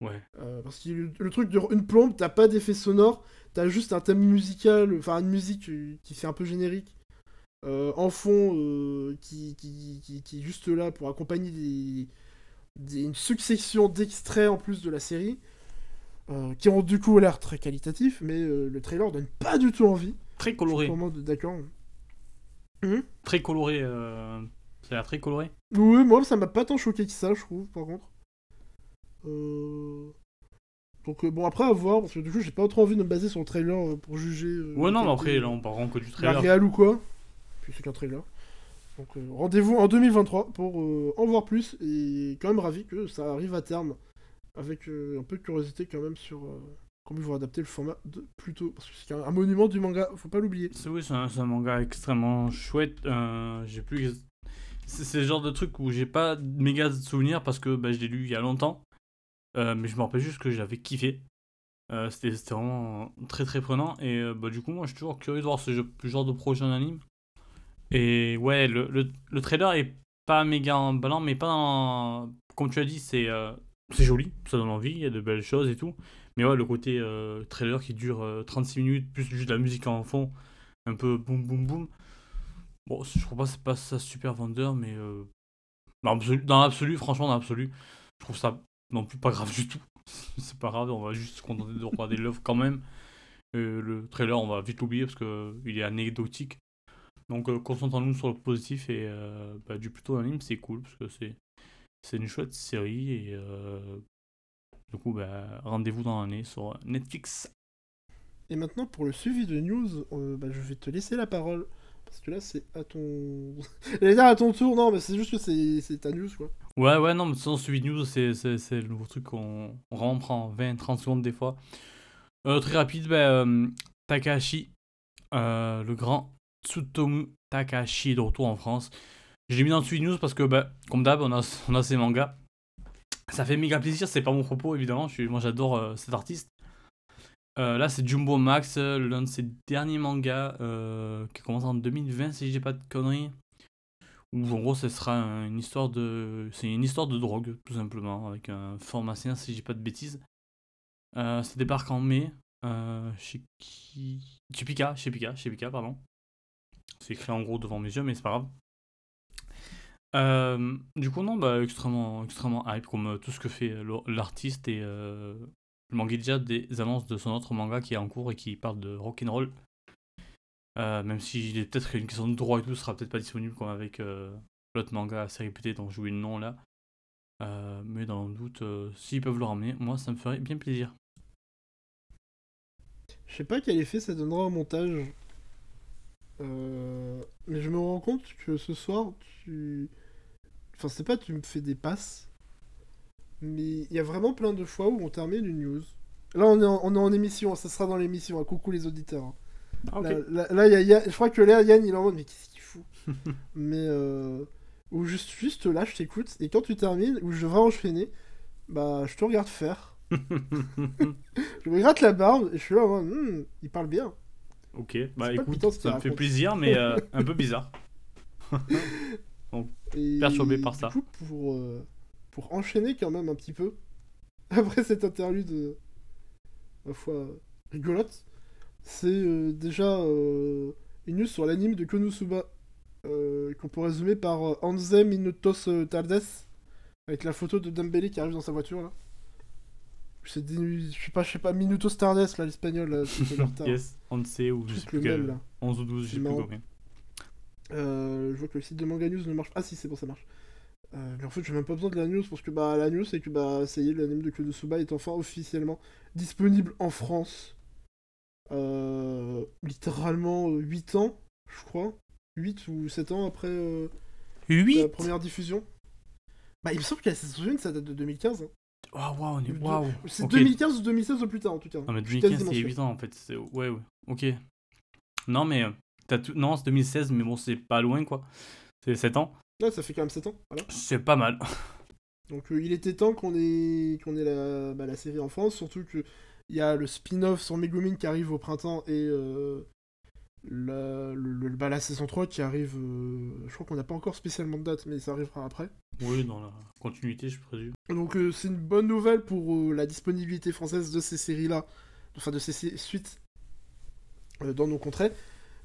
Ouais. Euh, parce que le, truc dure une plombe, t'as pas d'effet sonore, t'as juste un thème musical, enfin une musique euh, qui fait un peu générique, euh, en fond, euh, qui, qui, qui, qui est juste là pour accompagner des, des- une succession d'extraits en plus de la série, qui ont du coup l'air très qualitatifs, mais le trailer donne pas du tout envie. Très coloré. suis vraiment de- D'accord. Très coloré. Ça a l'air très coloré. Oui, moi ça m'a pas tant choqué que ça, je trouve, par contre. Euh... Donc euh, bon, après à voir, parce que du coup j'ai pas trop envie de me baser sur le trailer euh, pour juger. Ouais, non, mais après, là, on parle que du trailer. réal ou quoi. Puis c'est qu'un trailer. Donc euh, rendez-vous en 2023 pour euh, en voir plus, et quand même ravi que ça arrive à terme, avec euh, un peu de curiosité quand même sur comment ils vont adapter le format de plus tôt, parce que c'est un, un monument du manga, faut pas l'oublier. C'est oui, c'est un, manga extrêmement chouette. j'ai plus. C'est c'est le genre de truc où j'ai pas méga de souvenirs parce que bah, je l'ai lu il y a longtemps. Euh, mais je me rappelle juste que j'avais kiffé. Euh, C'était vraiment très très prenant. Et euh, bah, du coup, moi je suis toujours curieux de voir ce genre de projet en anime. Et ouais, le, le, le trailer est pas méga emballant, mais pas dans. Comme tu as dit, c'est joli, ça donne envie, il y a de belles choses et tout. Mais ouais, le côté trailer qui dure euh, 36 minutes, plus juste de la musique en fond, un peu boum boum boum. Bon, je crois pas que c'est pas ça super vendeur, mais dans l'absolu, franchement, dans l'absolu, je trouve ça non plus pas grave du tout. *laughs* c'est pas grave, on va juste se contenter de regarder l'œuvre quand même. Euh, le trailer, on va vite l'oublier parce que euh, est anecdotique. Donc, euh, concentrons-nous sur le positif et bah, du plutôt anime, c'est cool parce que c'est c'est une chouette série et du coup, bah, rendez-vous dans l'année sur Netflix. Et maintenant pour le suivi de news, bah, je vais te laisser la parole. Parce que là c'est à ton... *laughs* À ton tour, non mais c'est juste que c'est ta news quoi. Ouais, ouais, non, mais sans suivi news, c'est, c'est, le nouveau truc qu'on on vraiment prend 20-30 secondes des fois. Euh, très rapide, euh, le grand Tsutomu Takahashi est de retour en France. Je l'ai mis dans le suivi de news parce que, ben, comme d'hab, on a, *laughs* on a ses mangas. Ça fait méga plaisir, c'est pas mon propos évidemment, je moi j'adore cet artiste. Là, c'est Jumbo Max, l'un de ses derniers mangas qui commence en 2020, si dis pas de conneries où en gros ce sera un- une histoire de c'est une histoire de drogue tout simplement avec un pharmacien si dis pas de bêtises. Euh, ça débarque en mai euh, chez qui chez Pika chez Pika chez Pika pardon. C'est écrit en gros devant mes yeux mais c'est pas grave. Euh, du coup non bah extrêmement extrêmement hype comme tout ce que fait l'ar- l'artiste et je manquais déjà des annonces de son autre manga qui est en cours et qui parle de rock'n'roll euh, même si est peut-être une question de droit et tout, sera peut-être pas disponible comme avec euh, l'autre manga assez réputé dont j'ai oublié le nom là. Euh, mais dans le doute, s'ils peuvent le ramener, moi ça me ferait bien plaisir. Je sais pas quel effet ça donnera au montage. Mais je me rends compte que ce soir, tu. Enfin, c'est pas tu me fais des passes. Mais il y a vraiment plein de fois où on termine une news. Là, on est en, on est en émission, ça sera dans l'émission. hein. Coucou les auditeurs. hein. Là, là, là, y a je crois que là, Yann, il est en mode, mais qu'est-ce qu'il fout *laughs* Mais, euh, ou juste, juste là, je t'écoute, et quand tu termines, ou je devrais enchaîner, bah, je te regarde faire. *laughs* Je me gratte la barbe, et je suis là, en mode, Hmm, il parle bien. ok, bah écoute, putain ça me fait plaisir, mais euh, *laughs* un peu bizarre. Et Perturbé par du ça. coup, pour, euh, pour enchaîner quand même un petit peu, après cette interlude, ma foi, rigolote, c'est euh, déjà euh, une news sur l'anime de Konosuba, euh, qu'on peut résumer par Anze Minutos euh, Tardes, avec la photo de Dembélé qui arrive dans sa voiture là. C'est je sais pas, je sais pas, Minutos Tardes là, l'espagnol, *laughs* leur. Yes, sait ou je sais plus quel. là. 11 ou 12, je C'est sais plus combien. Euh, je vois que le site de Manga News ne marche pas. Ah si, c'est bon, ça marche. Euh, mais en fait, j'ai même pas besoin de la news parce que bah la news c'est que bah ça y est, l'anime de Konosuba est enfin officiellement disponible en France. Euh, littéralement 8 ans, je crois. 8 ou 7 ans après euh, 8 la première diffusion. Bah il me semble que la saison 1 ça date de 2015. hein. Waouh, waouh, on est. C'est Ok. 2015 ou 2016 au plus tard en tout cas. Non, mais Je suis 2015, quasiment c'est sûr. 8 ans en fait. c'est- Ouais, ouais. Ok. Non, mais. euh, T'as tout... Non, c'est 2016, mais bon, c'est pas loin quoi. C'est 7 ans. Ouais, ça fait quand même 7 ans. Voilà. C'est pas mal. Donc euh, il était temps qu'on ait, qu'on ait la, bah, la série en France, surtout que il y a le spin-off sur Megumin qui arrive au printemps et euh, la, le- le- bah, la saison 3 qui arrive, euh, je crois qu'on n'a pas encore spécialement de date, mais ça arrivera après. Oui, dans la continuité, je présume. Donc euh, c'est une bonne nouvelle pour la disponibilité française de ces séries-là, enfin de ces suites dans nos contrées.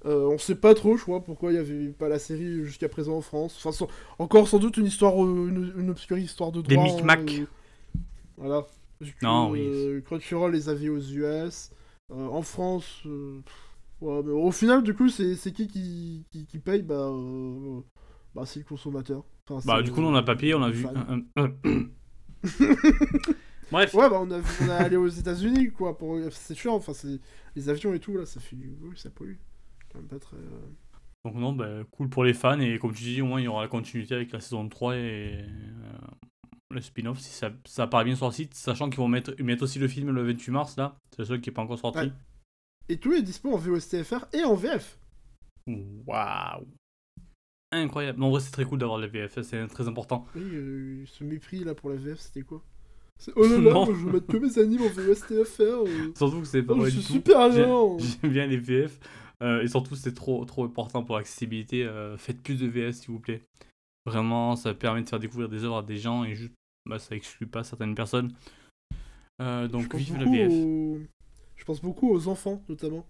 Euh, on sait pas trop, je crois, pourquoi il y avait pas la série jusqu'à présent en France. Enfin, sans- encore sans doute une histoire, euh, une, une obscure histoire de Des droit. micmacs. euh, voilà. Que, Non, oui. euh, Crunchyroll les avait aux US. Euh, en France, euh, pff, ouais, mais au final, du coup, c'est qui qui, qui qui paye? Bah, euh, bah c'est le consommateur. Enfin, Bah, du coup, on a papier, on a vu. *laughs* Bref. Ouais, bah on, a, on est allé aux États-Unis, quoi. Pour... C'est chiant, enfin, c'est les avions et tout, là, ça fait du. Oui, ça pollue. Quand même pas très. Donc, non, bah, cool pour les fans. Et comme tu dis, au moins, il y aura la continuité avec la saison 3 et euh, le spin-off si ça, ça apparaît bien sur le site. Sachant qu'ils vont mettre, ils mettent aussi le film le 28 mars, là. C'est le seul qui n'est pas encore sorti. Ouais. Et tout est dispo en VOSTFR et en VF. Waouh! Incroyable. Non, en vrai, c'est très cool d'avoir les VF, c'est très important. Oui, euh, ce mépris là pour la VF, c'était quoi? Oh là là, *laughs* moi, je veux mettre que mes animes en VOSTFR. euh. Surtout que c'est pas Oh, vrai je du suis tout. super. J'aime bien les VF. euh, et surtout, c'est trop, trop important pour l'accessibilité. euh, faites plus de VF, s'il vous plaît. Vraiment, ça permet de faire découvrir des œuvres à des gens et juste, bah, ça exclut pas certaines personnes. Euh, donc, pense vive la beaucoup VF. aux- Je pense beaucoup aux enfants, notamment.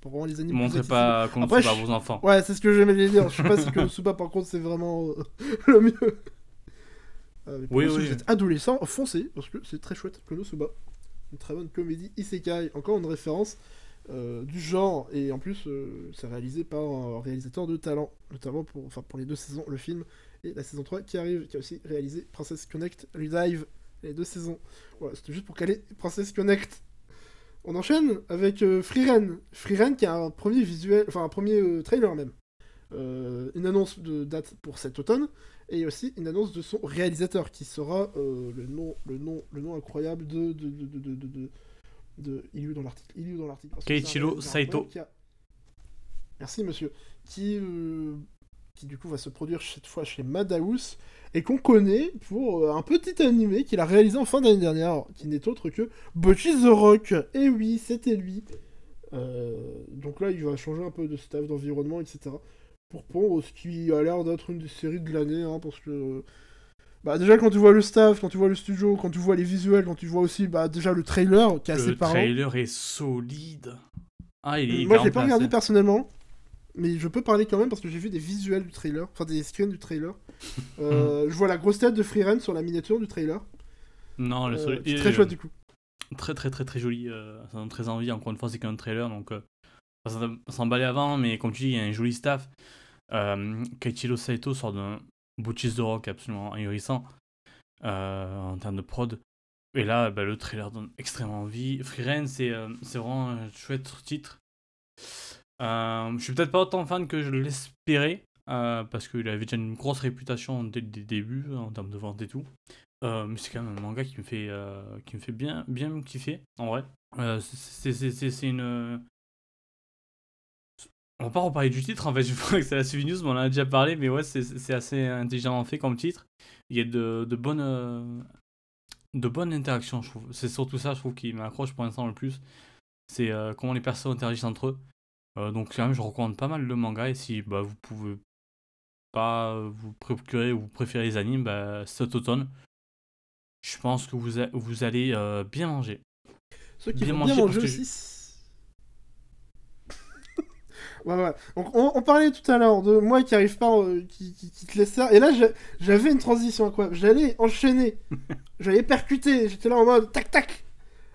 Pour vraiment les animes. plus Montrez pas qu'on Après, je- vos enfants. Ouais, c'est ce que j'aimais dire. Je sais pas si Konosuba, par contre, c'est vraiment euh, *laughs* le mieux. Euh, Oui, oui. Si vous êtes adolescent, foncez, parce que c'est très chouette. Konosuba. Une très bonne comédie Isekai. Encore une référence euh, du genre. Et en plus, euh, c'est réalisé par un réalisateur de talent. Notamment pour, enfin, pour les deux saisons, le film et la saison 3 qui arrive, qui a aussi réalisé Princess Connect Revive. Les deux saisons. Voilà, c'était juste pour caler Princess Connect. On enchaîne avec euh, Freeren. Freeren qui a un premier visuel, enfin un premier euh, trailer même. Euh, une annonce de date pour cet automne et aussi une annonce de son réalisateur qui sera euh, le nom le nom le nom incroyable de de de de de, de, il est dans l'article il est dans l'article Keiichiro Saito. a- merci monsieur qui qui du coup va se produire cette fois chez Madhouse et qu'on connaît pour euh, un petit animé qu'il a réalisé en fin d'année dernière qui n'est autre que Bocchi the Rock et oui c'était lui euh, donc là, il va changer un peu de staff, d'environnement, etc. Pour pondre ce qui a l'air d'être une des séries de l'année, hein, parce que... Bah déjà, quand tu vois le staff, quand tu vois le studio, quand tu vois les visuels, quand tu vois aussi bah, déjà le trailer, qui est assez Le parlant. trailer est solide. Ah, il est Moi, je l'ai pas regardé personnellement, mais je peux parler quand même parce que j'ai vu des visuels du trailer, enfin des screens du trailer. *laughs* Euh, je vois la grosse tête de Freeren sur la miniature du trailer. Non, le Euh, il très est, chouette euh, du coup. très très très très joli. euh, ça donne très envie. Encore une fois, c'est qu'un trailer, donc euh, ça s'emballait avant, mais comme tu dis, il y a un joli staff. Euh, Keiichiro Saito sort d'un Butchis de rock absolument ahurissant euh, en termes de prod. Et là, bah, le trailer donne extrêmement envie. C'est euh, c'est vraiment un chouette titre. Euh, je suis peut-être pas autant fan que je l'espérais, euh, parce qu'il avait déjà une grosse réputation dès le début en termes de vente et tout. Euh, mais c'est quand même un manga qui me fait, qui me fait bien, bien kiffer, en vrai. C'est- une. On va pas reparler du titre, en fait, *laughs* je crois que c'est la suivi news, mais on en a déjà parlé, mais ouais, c'est assez intelligemment fait comme titre. Il y a de, de bonnes. de bonnes interactions, je trouve. C'est surtout ça, je trouve, qui m'accroche pour l'instant le plus. C'est comment les personnes interagissent entre eux. Euh, donc, quand même, je recommande pas mal le manga, et si bah, vous pouvez pas vous procurer ou vous préférez les animes, bah, cet automne, je pense que vous, a- vous allez euh, bien manger. Ceux qui bien vont manger bien aussi. *laughs* Ouais, ouais. Donc, on, on parlait tout à l'heure de moi qui arrive pas, euh, qui, qui, qui te laisse ça. Et là, j'a- j'avais une transition incroyable. J'allais enchaîner. *laughs* J'allais percuter. J'étais là en mode tac tac.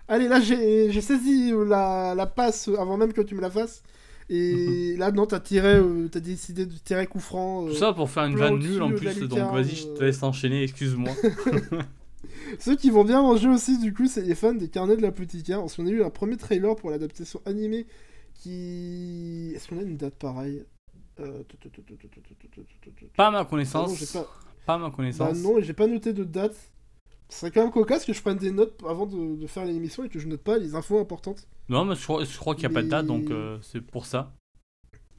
Allez, là, j'ai j'ai saisi la, la passe avant même que tu me la fasses. Et là, non, t'as tiré, t'as décidé de tirer coup franc. Tout ça pour faire une vanne nulle en plus, donc vas-y, je te laisse enchaîner, excuse-moi. Ceux qui vont bien manger aussi, du coup, c'est les fans des carnets de la l'apothicaire. Parce qu'on a eu un premier trailer pour l'adaptation animée qui. Est-ce qu'on a une date pareille Pas à ma connaissance. Pas... ma connaissance. non, j'ai pas noté de date. Ce serait quand même cocasse que je prenne des notes avant de, de faire l'émission et que je note pas les infos importantes. Non, mais je crois, je crois qu'il n'y a pas de date, donc euh, c'est pour ça.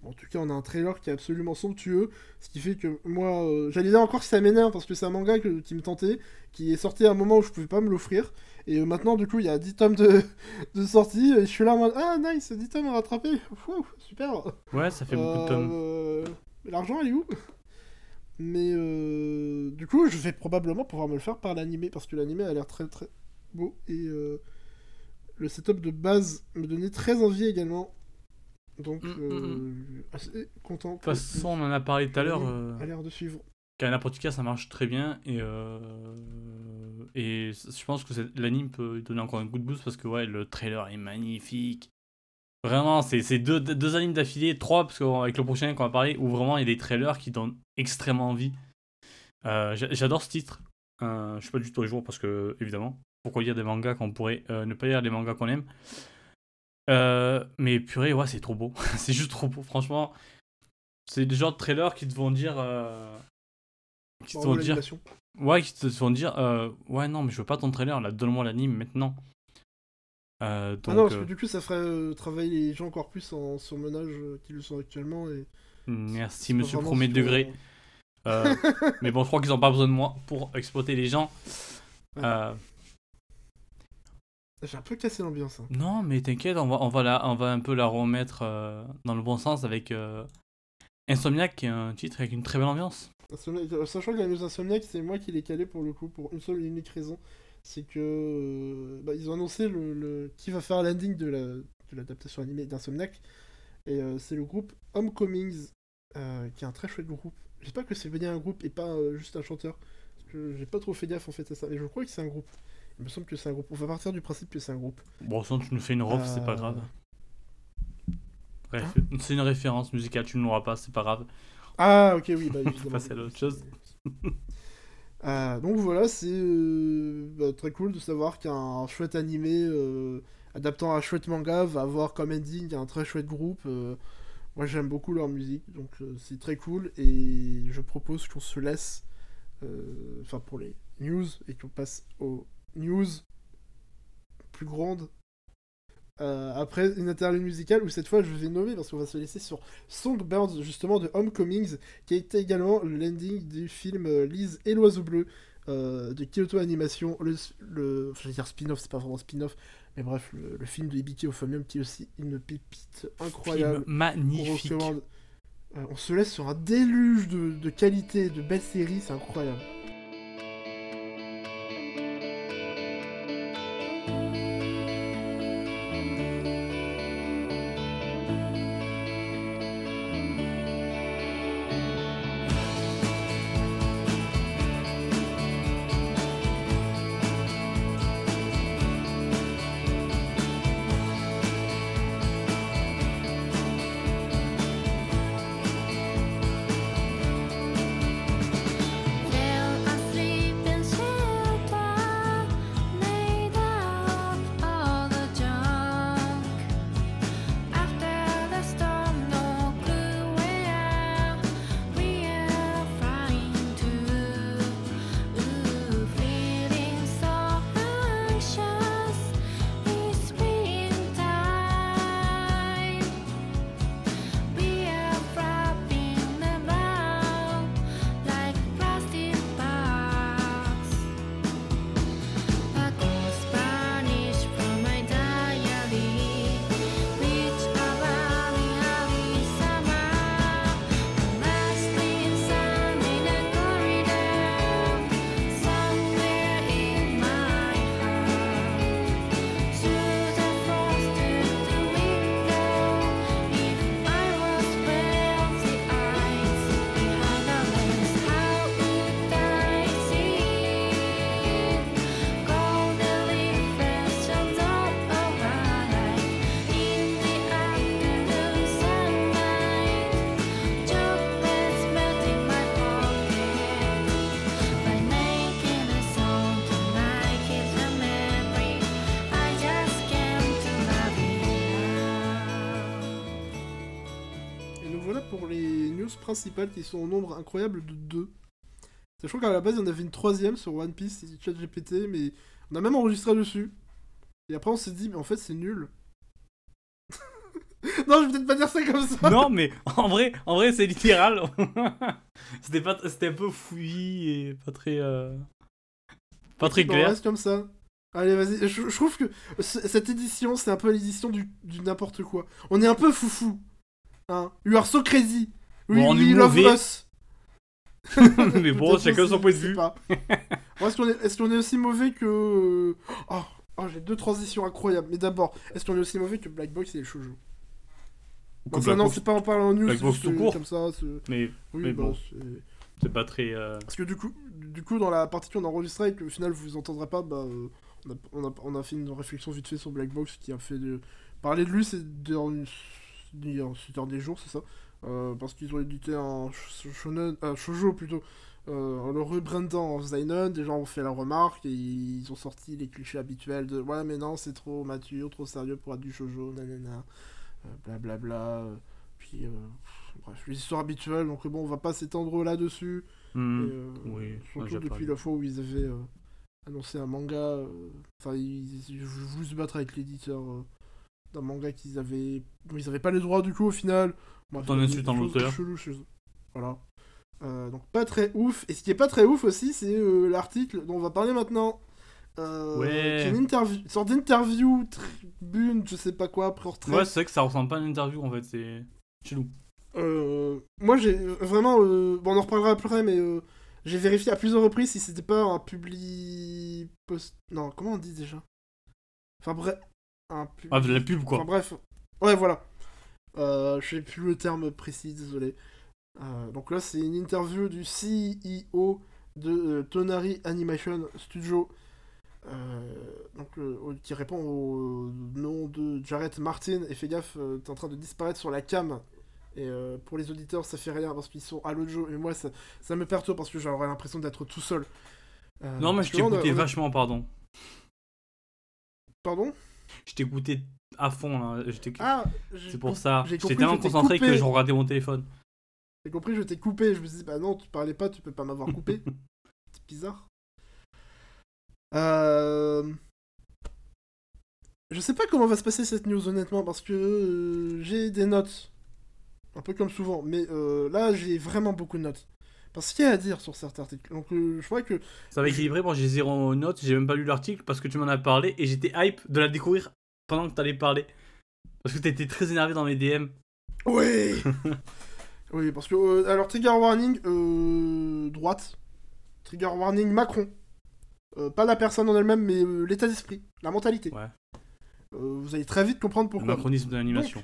En tout cas, on a un trailer qui est absolument somptueux, ce qui fait que moi, euh, j'allais dire encore que ça m'énerve parce que c'est un manga que- qui me tentait, qui est sorti à un moment où je pouvais pas me l'offrir, et euh, maintenant, du coup, il y a 10 tomes de, de sortie, et je suis là en mode Ah, nice, 10 tomes à rattraper, super Ouais, ça fait beaucoup de tomes. L'argent, elle est où? Mais euh, du coup, je vais probablement pouvoir me le faire par l'animé, parce que l'animé a l'air très très beau, et euh, le setup de base me donnait très envie également. Donc, Mm, euh, assez content. De toute façon, on en a parlé tout à l'heure. euh, a l'air de suivre. Qu'à Apothica, ça marche très bien. Et, euh, et je pense que l'anime peut lui donner encore un coup de boost parce que ouais, le trailer est magnifique. Vraiment, c'est deux, animes d'affilée, trois, parce qu'avec le prochain qu'on va parler, où vraiment il y a des trailers qui donnent extrêmement envie. Euh, j'a- J'adore ce titre. Euh, je suis pas du tout à jour parce que, évidemment, pourquoi lire des mangas quand on pourrait euh, ne pas lire les mangas qu'on aime Euh, Mais purée, ouais, c'est trop beau. *laughs* c'est juste trop beau, franchement. C'est des genres de trailers qui te vont dire. qui te vont dire. Ouais, qui te vont dire Ouais, non, mais je veux pas ton trailer, là, donne-moi l'anime maintenant. Euh, donc, Ah non, parce euh, que du coup, ça ferait euh, travailler les gens encore plus en surmenage euh, qu'ils le sont actuellement. Et merci, monsieur premier degré. Euh, *laughs* mais bon, je crois qu'ils ont pas besoin de moi pour exploiter les gens. Ouais. Euh, J'ai un peu cassé l'ambiance. hein. non, mais t'inquiète, on va, on, va la, on va un peu la remettre euh, dans le bon sens avec euh, Insomniac, qui est un titre avec une très belle ambiance. Euh, Sachant que la news Insomniac, c'est moi qui l'ai calé pour le coup, pour une seule et unique raison. C'est que. euh, bah, ils ont annoncé le, le- qui va faire l'ending de la- de l'adaptation animée d'Insomniac. Et euh, c'est le groupe Homecomings, euh, qui est un très chouette groupe. J'espère que c'est bien un groupe et pas euh, juste un chanteur. Parce que j'ai pas trop fait gaffe en fait à ça. Mais je crois que c'est un groupe. Il me semble que c'est un groupe. On va partir du principe que c'est un groupe. Bon, sinon, tu nous fais une robe, c'est pas grave. Bref, Hein c'est une référence musicale, tu ne l'auras pas, c'est pas grave. Ah, ok, oui, bah *laughs* évidemment. passer à autre chose. Ah, donc voilà, c'est euh, bah, très cool de savoir qu'un chouette animé euh, adaptant un chouette manga va avoir comme ending un très chouette groupe. euh, moi j'aime beaucoup leur musique, donc euh, c'est très cool et je propose qu'on se laisse, euh, enfin pour les news, et qu'on passe aux news plus grandes. Euh, après une interlude musicale où cette fois je vais nommer parce qu'on va se laisser sur Songbirds justement de Homecomings qui a été également le landing du film euh, Lise et l'oiseau bleu euh, de Kyoto Animation, le, le enfin, je vais dire spin-off, c'est pas vraiment spin-off, mais bref, le, le film de Ibiki Ophomium qui est aussi une pépite incroyable. Film magnifique. Euh, on se laisse sur un déluge de, de qualité, de belles séries, c'est incroyable.「principales qui sont au nombre incroyable de deux. Sachant qu'à la base, il y en avait une troisième sur One Piece, c'est ChatGPT, mais on a même enregistré dessus. Et après, on s'est dit, mais en fait, c'est nul. *laughs* non, je vais peut-être pas dire ça comme ça. Non, mais en vrai, en vrai c'est littéral. *laughs* c'était pas, c'était un peu fouillis et pas très, euh, pas très on clair. reste comme ça. Allez, vas-y. Je, je trouve que cette édition, c'est un peu l'édition du, du n'importe quoi. On est un peu foufou. Hein. You are so crazy. We, Bon, on we est love mauvais. us. *laughs* mais bon, *laughs* chacun son point de vue. *laughs* est-ce qu'on est, est-ce qu'on est aussi mauvais que. Oh, oh, j'ai deux transitions incroyables. Mais d'abord, est-ce qu'on est aussi mauvais que Black Box et les shoujo? Non, Box, c'est pas en parlant en news, Black c'est Box juste, tout euh, court. comme ça. c'est- Mais Oui, Mais bah, bon. c'est- c'est pas très. euh, Parce que du coup, du coup, dans la partie qu'on a enregistrée et qu'au final vous entendrez pas, bah, euh, on, a, on, a, on a fait une réflexion vite fait sur Black Box qui a fait de... parler de lui ces derniers, ces derniers jours, c'est ça? Euh, Parce qu'ils ont édité un sh- shonen, un shoujo plutôt, euh, en le rebrandant en Seinen, des gens ont fait la remarque et ils ont sorti les clichés habituels de ouais mais non c'est trop mature, trop sérieux pour être du shoujo, nanana, euh, blablabla. euh, puis euh, pff, bref, les histoires habituelles, donc bon on va pas s'étendre là-dessus. hmm. Euh, oui, surtout depuis la fois où ils avaient euh, annoncé un manga. euh, Enfin, ils, ils voulaient se battre avec l'éditeur euh, d'un manga qu'ils avaient. ils avaient pas les droits du coup au final. Bref, T'en insultes en l'auteur. Voilà. Euh, donc pas très ouf. Et ce qui est pas très ouf aussi, c'est euh, l'article dont on va parler maintenant. Euh, Ouais. qui est une interview, une sorte d'interview, tribune, je sais pas quoi, après-retraite. Ouais, c'est vrai que ça ressemble pas à une interview en fait, c'est chelou. Euh, moi, j'ai vraiment. bon, on en reparlera après, mais j'ai vérifié à plusieurs reprises si c'était pas un publi. Post... Non, comment on dit déjà? Enfin, bref. Un pub- Ah, de la pub quoi. Enfin, bref. Ouais, voilà. Euh, je sais plus le terme précis, désolé. Euh, donc là, c'est une interview du CEO de euh, Tonari Animation Studio. euh, donc, qui répond au nom de Jared Martin. Et fais gaffe, t'es en train de disparaître sur la cam. Et pour les auditeurs, ça fait rien parce qu'ils sont à l'audio. Et moi, ça, ça me perturbe parce que j'aurais l'impression d'être tout seul. Non, mais je t'écoutais vachement, pardon. Pardon? Je t'écoutais à fond là. j'étais- Ah c'est pour ça. J'étais tellement concentré que je regardais mon téléphone. J'ai compris, je t'ai coupé. Je me suis dit, bah non, tu parlais pas, tu peux pas m'avoir coupé. *laughs* C'est bizarre. Euh... Je sais pas comment va se passer cette news, honnêtement, parce que euh, j'ai des notes. Un peu comme souvent. Mais euh, là, j'ai vraiment beaucoup de notes. Parce qu'il y a à dire sur certains articles. Donc, euh, je crois que. Ça va équilibrer, moi j'ai zéro note, j'ai même pas lu l'article parce que tu m'en as parlé et j'étais hype de la découvrir pendant que t'allais parler. Parce que t'étais très énervé dans mes DM. Oui *laughs* Oui, parce que. euh, alors, trigger warning, euh, droite. Trigger warning Macron. Euh, pas la personne en elle-même, mais euh, l'état d'esprit, la mentalité. Ouais. Vous allez très vite comprendre Le pourquoi. macronisme de l'animation.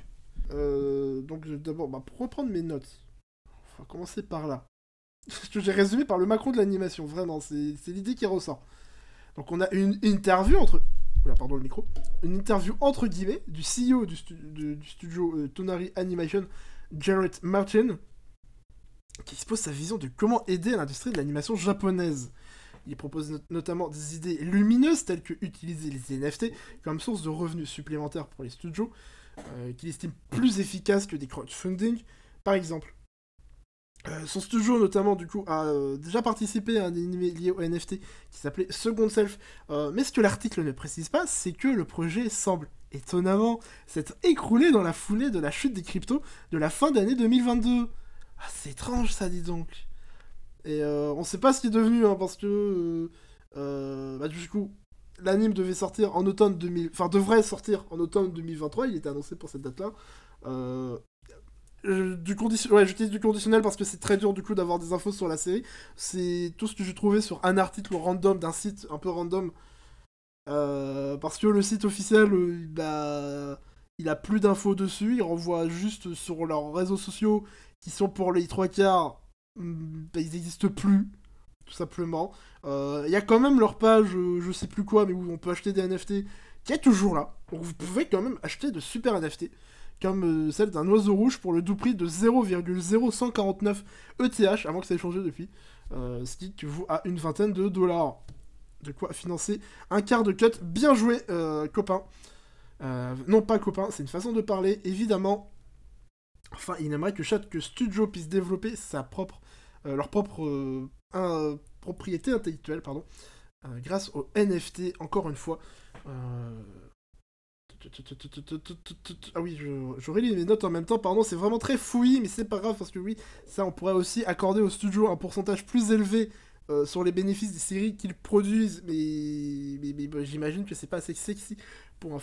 Donc, je- d'abord, bah, pour reprendre mes notes, on va commencer par là. *laughs* Que j'ai résumé par le macro de l'animation, vraiment, c'est l'idée qui ressort. Donc, on a une interview entre. Oula, pardon le micro. Une interview entre guillemets du CEO du, studio euh, Tonari Animation, Jared Martin, qui expose sa vision de comment aider l'industrie de l'animation japonaise. Il propose not- notamment des idées lumineuses telles que utiliser les NFT comme source de revenus supplémentaires pour les studios, euh, qu'il estime plus efficaces que des crowdfunding, par exemple. Euh, son studio, notamment, du coup, a euh, déjà participé à un animé lié au NFT qui s'appelait Second Self. Euh, mais ce que l'article ne précise pas, c'est que le projet semble étonnamment s'être écroulé dans la foulée de la chute des cryptos de la fin d'année 2022. Ah, c'est étrange, ça, dis donc. Et on sait pas ce qui est devenu, hein, parce que. bah, du coup, l'anime devait sortir en automne 2000. Enfin, devrait sortir en automne 2023, il était annoncé pour cette date-là. Euh, du condition... ouais, j'utilise du conditionnel parce que c'est très dur du coup d'avoir des infos sur la série. C'est tout ce que j'ai trouvé sur un article random d'un site un peu random. Euh, parce que le site officiel, euh, il, a... il a plus d'infos dessus. Il renvoie juste sur leurs réseaux sociaux qui sont pour les trois quarts. hum, bah, ils n'existent plus, tout simplement. Il y a quand même leur page, je sais plus quoi, mais où on peut acheter des NFT qui est toujours là. Donc vous pouvez quand même acheter de super NFT comme euh, celle d'un oiseau rouge pour le doux prix de 0,0149 ETH, avant que ça ait changé depuis, euh, ce qui vous à une vingtaine de dollars. De quoi financer un quart de cut. Bien joué, euh, copain. Euh, non, pas copain, c'est une façon de parler, évidemment. Enfin, il aimerait que chaque studio puisse développer sa propre, leur propre propriété intellectuelle, pardon, grâce au NFT, encore une fois. Ah oui, je relis mes notes en même temps, pardon, c'est vraiment très fouillis, mais c'est pas grave, parce que oui, ça, on pourrait aussi accorder aux studios un pourcentage plus élevé euh, sur les bénéfices des séries qu'ils produisent, mais, bah, j'imagine que c'est pas assez sexy pour un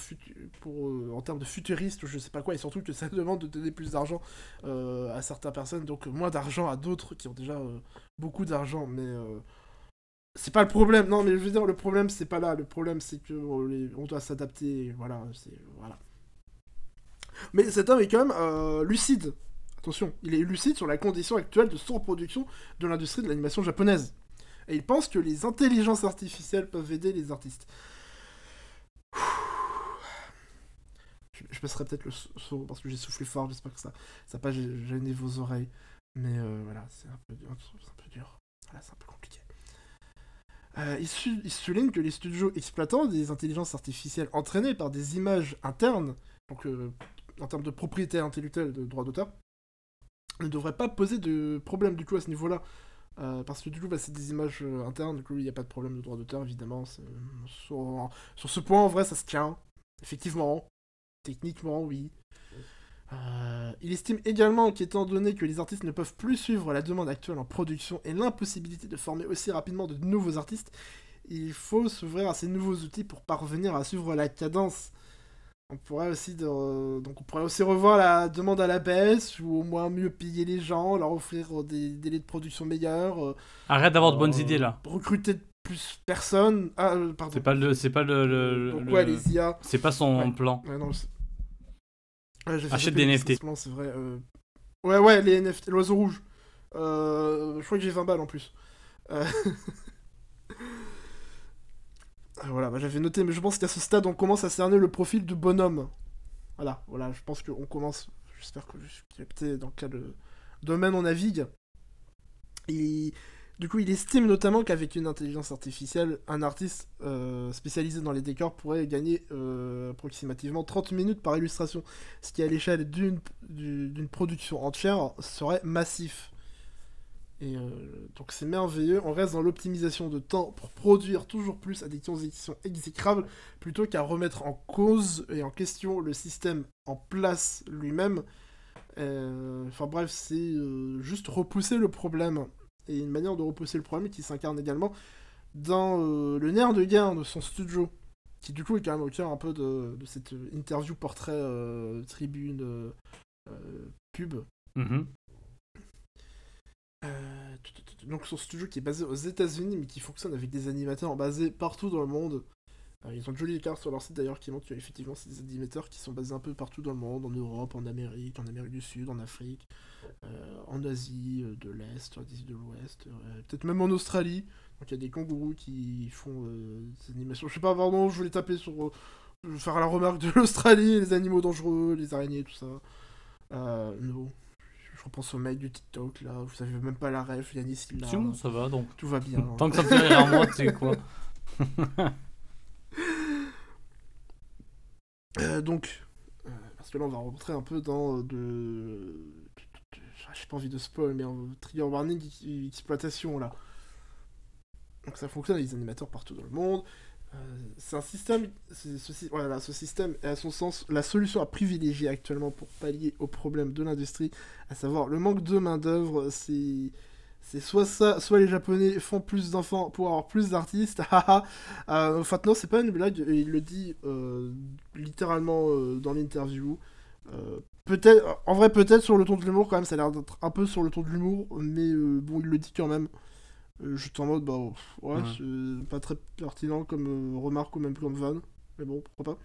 euh, en termes de futuriste ou je sais pas quoi, et surtout que ça *laughs* demande de donner plus d'argent euh, à certaines personnes, donc moins d'argent à d'autres qui ont déjà beaucoup d'argent, mais c'est pas le problème. Non, mais je veux dire, le problème c'est pas là. Le problème c'est que euh, on doit s'adapter. Voilà, c'est voilà. Mais cet homme est quand même euh, lucide. Attention, il est lucide sur la condition actuelle de surproduction de l'industrie de l'animation japonaise. Et il pense que les intelligences artificielles peuvent aider les artistes. Je, passerai peut-être le son parce que j'ai soufflé fort, j'espère que ça n'a pas gê- gêné vos oreilles. Mais euh, voilà, c'est un, peu, dur- c'est un peu dur. Voilà, c'est un peu compliqué. Euh, il, souligne que les studios exploitant des intelligences artificielles entraînées par des images internes, donc euh, en termes de propriété intellectuelle de droit d'auteur, ne devraient pas poser de problème du coup à ce niveau-là. Euh, parce que du coup, bah, c'est des images euh, internes, du coup, il n'y a pas de problème de droit d'auteur, évidemment. sur ce point, en vrai, ça se tient. Effectivement. Techniquement, oui. Euh, il estime également qu'étant donné que les artistes ne peuvent plus suivre la demande actuelle en production et l'impossibilité de former aussi rapidement de nouveaux artistes, il faut s'ouvrir à ces nouveaux outils pour parvenir à suivre la cadence. On pourrait aussi de- donc on pourrait aussi revoir la demande à la baisse ou au moins mieux payer les gens, leur offrir des délais de production meilleurs, euh, Arrête d'avoir de bonnes euh, idées là. recruter plus personnes. Ah, euh, pardon. C'est pas le, c'est pas le, le- Donc le- ouais, les IA. c'est pas son Ouais. plan. Ouais, non, c'est- Ouais, Achète des NFT. licenciement, C'est vrai. euh. Ouais, ouais, les NFT, l'oiseau rouge. Euh, Je crois que j'ai 20 balles en plus. Euh, *laughs* ah, Voilà, bah, j'avais noté, mais je pense qu'à ce stade, on commence à cerner le profil du bonhomme. Voilà, voilà, je pense qu'on commence. J'espère que je suis capté dans quel domaine on navigue. Et du coup, il estime notamment qu'avec une intelligence artificielle, un artiste euh, spécialisé dans les décors pourrait gagner euh, approximativement 30 minutes par illustration, ce qui à l'échelle d'une du- d'une production entière serait massif. Et euh, donc c'est merveilleux, on reste dans l'optimisation de temps pour produire toujours plus à des conditions exécrables, plutôt qu'à remettre en cause et en question le système en place lui-même. Enfin bref, c'est juste repousser le problème et une manière de repousser le problème qui s'incarne également dans euh, le nerf de guerre de son studio, qui du coup est quand même au cœur un peu de, de cette interview portrait euh, tribune euh, pub. Tout, donc son studio qui est basé aux États-Unis mais qui fonctionne avec des animateurs basés partout dans le monde. Ils ont de jolies cartes sur leur site d'ailleurs qui montrent qu'effectivement c'est des animateurs qui sont basés un peu partout dans le monde, en Europe, en Amérique, en Amérique du Sud, en Afrique, en Asie euh, de l'Est, d'Asie de l'Ouest, euh, peut-être même en Australie. Donc il y a des kangourous qui font euh, des animations. Je sais pas, pardon, je voulais taper sur. euh, je vais faire la remarque de *laughs* l'Australie, les animaux dangereux, les araignées, tout ça. Euh, non. Je repense au mec du TikTok là, vous savez même pas la ref, Yanis il l'a. Ça va donc. Tout va bien. Tant que ça me fait rire à moi, tu sais quoi. *laughs* Euh, donc, euh, parce que là on va rentrer un peu dans euh, de. J'ai pas envie de spoil, mais en trigger warning exploitation là. Donc ça fonctionne avec des animateurs partout dans le monde. Euh, c'est un système. Ce, voilà, ce système est à son sens la solution à privilégier actuellement pour pallier aux problèmes de l'industrie, à savoir le manque de main-d'œuvre. C'est. Soit ça, soit les Japonais font plus d'enfants pour avoir plus d'artistes. *laughs* Euh, enfin, non, c'est pas une blague. Il le dit euh, littéralement dans l'interview. Peut-être, en vrai, peut-être sur le ton de l'humour, quand même, ça a l'air d'être un peu sur le ton de l'humour, mais euh, bon, il le dit quand même. Euh, je suis en mode, bah, ouais, Ouais. c'est pas très pertinent comme euh, remarque ou même comme van, mais bon, pourquoi pas.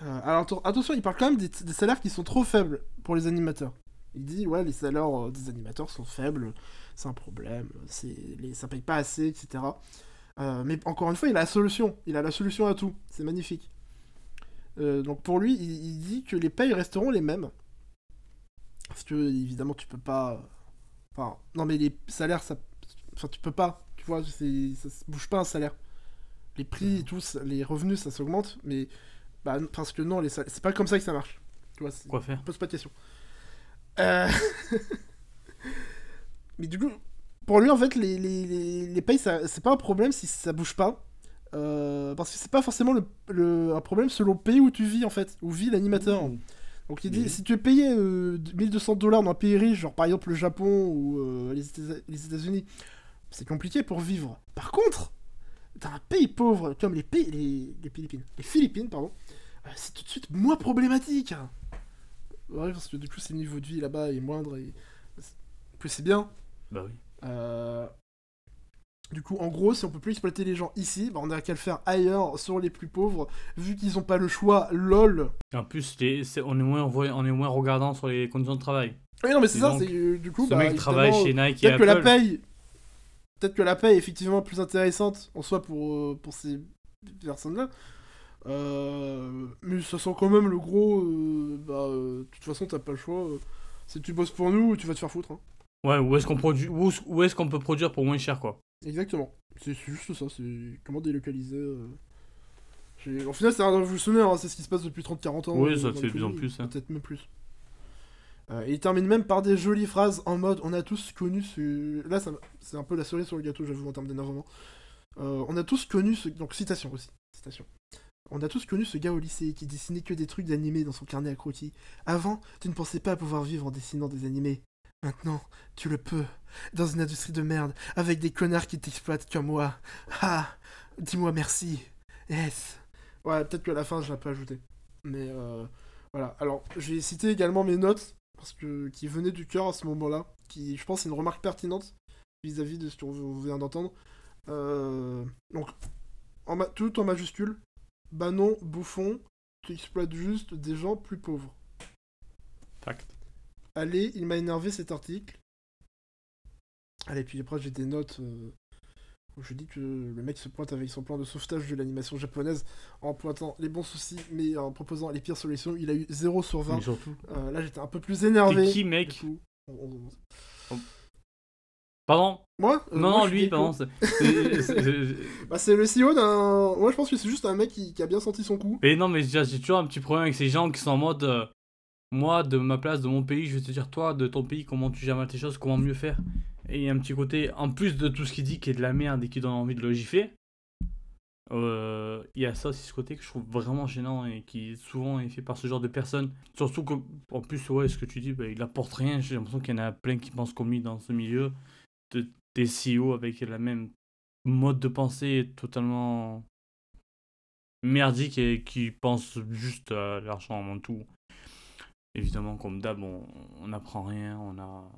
Alors, atten- attention, il parle quand même des, des salaires qui sont trop faibles pour les animateurs. Il dit, ouais, les salaires des animateurs sont faibles, c'est un problème, c'est les, ça paye pas assez, etc. Mais encore une fois, il a la solution. Il a la solution à tout. C'est magnifique. Euh, donc pour lui, il, il dit que les payes resteront les mêmes. Parce que évidemment, tu peux pas. Enfin, non, mais les salaires, ça. Enfin, tu peux pas. Tu vois, ça se bouge pas un salaire. Les prix, et tout, ça- les revenus, ça s'augmente, mais. Bah, parce que non, les salaires... c'est pas comme ça que ça marche. Tu vois, Quoi faire? pose pas de questions. Euh, *laughs* Mais du coup, pour lui, en fait, les, les, les, les payes, ça- c'est pas un problème si ça bouge pas. Euh, parce que c'est pas forcément le, le- un problème selon le pays où tu vis, en fait, où vit l'animateur. Donc il dit, Oui. si tu es payé euh, 1200 dollars dans un pays riche, genre par exemple le Japon ou euh, les États- les États-Unis, c'est compliqué pour vivre. Par contre, dans un pays pauvre comme les, pays, les, les Philippines, les Philippines, pardon, euh, c'est tout de suite moins problématique. Ouais, parce que du coup, c'est le niveau de vie là-bas est moindre et plus c'est bien. Bah oui. Euh, Du coup, en gros, si on peut plus exploiter les gens ici, bah, on a qu'à le faire ailleurs, sur les plus pauvres, vu qu'ils ont pas le choix, lol. En plus, les- on, est moins, on est moins regardant sur les conditions de travail. Oui, non, mais c'est ça, c'est du coup, Ce bah, mec travaille évidemment, chez Nike et Peut-être que la paye, peut-être que la paye est effectivement plus intéressante en soi pour, euh, pour ces personnes-là. Euh, mais ça sent quand même le gros. euh, bah, euh, de toute façon, t'as pas le choix. si tu bosses pour nous, tu vas te faire foutre. hein. Ouais, où est-ce qu'on produit, où, où est-ce qu'on peut produire pour moins cher, quoi. Exactement. C'est juste ça, c'est comment délocaliser. euh. Au final, c'est un révolutionnaire, hein, c'est ce qui se passe depuis 30-40 ans. Oui, euh, ça fait de plus en plus, hein. Peut-être même plus. Euh, et il termine même par des jolies phrases en mode on a tous connu ce. Là, c'est un peu la cerise sur le gâteau, j'avoue, en termes d'énervement. Euh, on a tous connu ce. Donc, citation aussi. Citation. On a tous connu ce gars au lycée qui dessinait que des trucs d'animés dans son carnet à croquis. Avant, tu ne pensais pas pouvoir vivre en dessinant des animés. Maintenant, tu le peux. Dans une industrie de merde, avec des connards qui t'exploitent comme moi. Ah Dis-moi merci. Yes. Ouais, peut-être que à la fin, je l'ai pas ajouté. Mais euh, voilà. Alors, je vais citer également mes notes, parce que qui venaient du cœur à ce moment-là, qui, je pense, c'est une remarque pertinente vis-à-vis de ce qu'on vient d'entendre. Euh, donc, en tout en majuscule. Bah non, bouffon, tu exploites juste des gens plus pauvres. Fact. Allez, il m'a énervé cet article. Allez, puis après j'ai des notes euh, où je dis que le mec se pointe avec son plan de sauvetage de l'animation japonaise en pointant les bons soucis, mais en proposant les pires solutions. Il a eu 0 sur 20. Mais surtout. Euh, là j'étais un peu plus énervé. Qui, mec coup, on- on- Pardon Moi Euh, Non, moi, non, lui, pardon. c'est- c'est- c'est- *laughs* Bah, c'est le CEO d'un. Moi je pense que c'est juste un mec qui, qui a bien senti son coup. Mais non, mais j'ai toujours un petit problème avec ces gens qui sont en mode. Moi, de ma place, de mon pays, je vais te dire, toi, de ton pays, comment tu gères mal tes choses, comment mieux faire. Et il y a un petit côté, en plus de tout ce qu'il dit qui est de la merde et qui donne envie de le gifler, euh, il y a ça aussi, ce côté que je trouve vraiment gênant et qui souvent est fait par ce genre de personnes. Surtout que, plus, ouais, ce que tu dis, bah, il apporte rien. J'ai l'impression qu'il y en a plein qui pensent comme lui dans ce milieu. De, des CEO avec la même mode de pensée totalement merdique et qui pensent juste à l'argent avant tout. Évidemment, comme d'hab, on n'apprend rien, on a,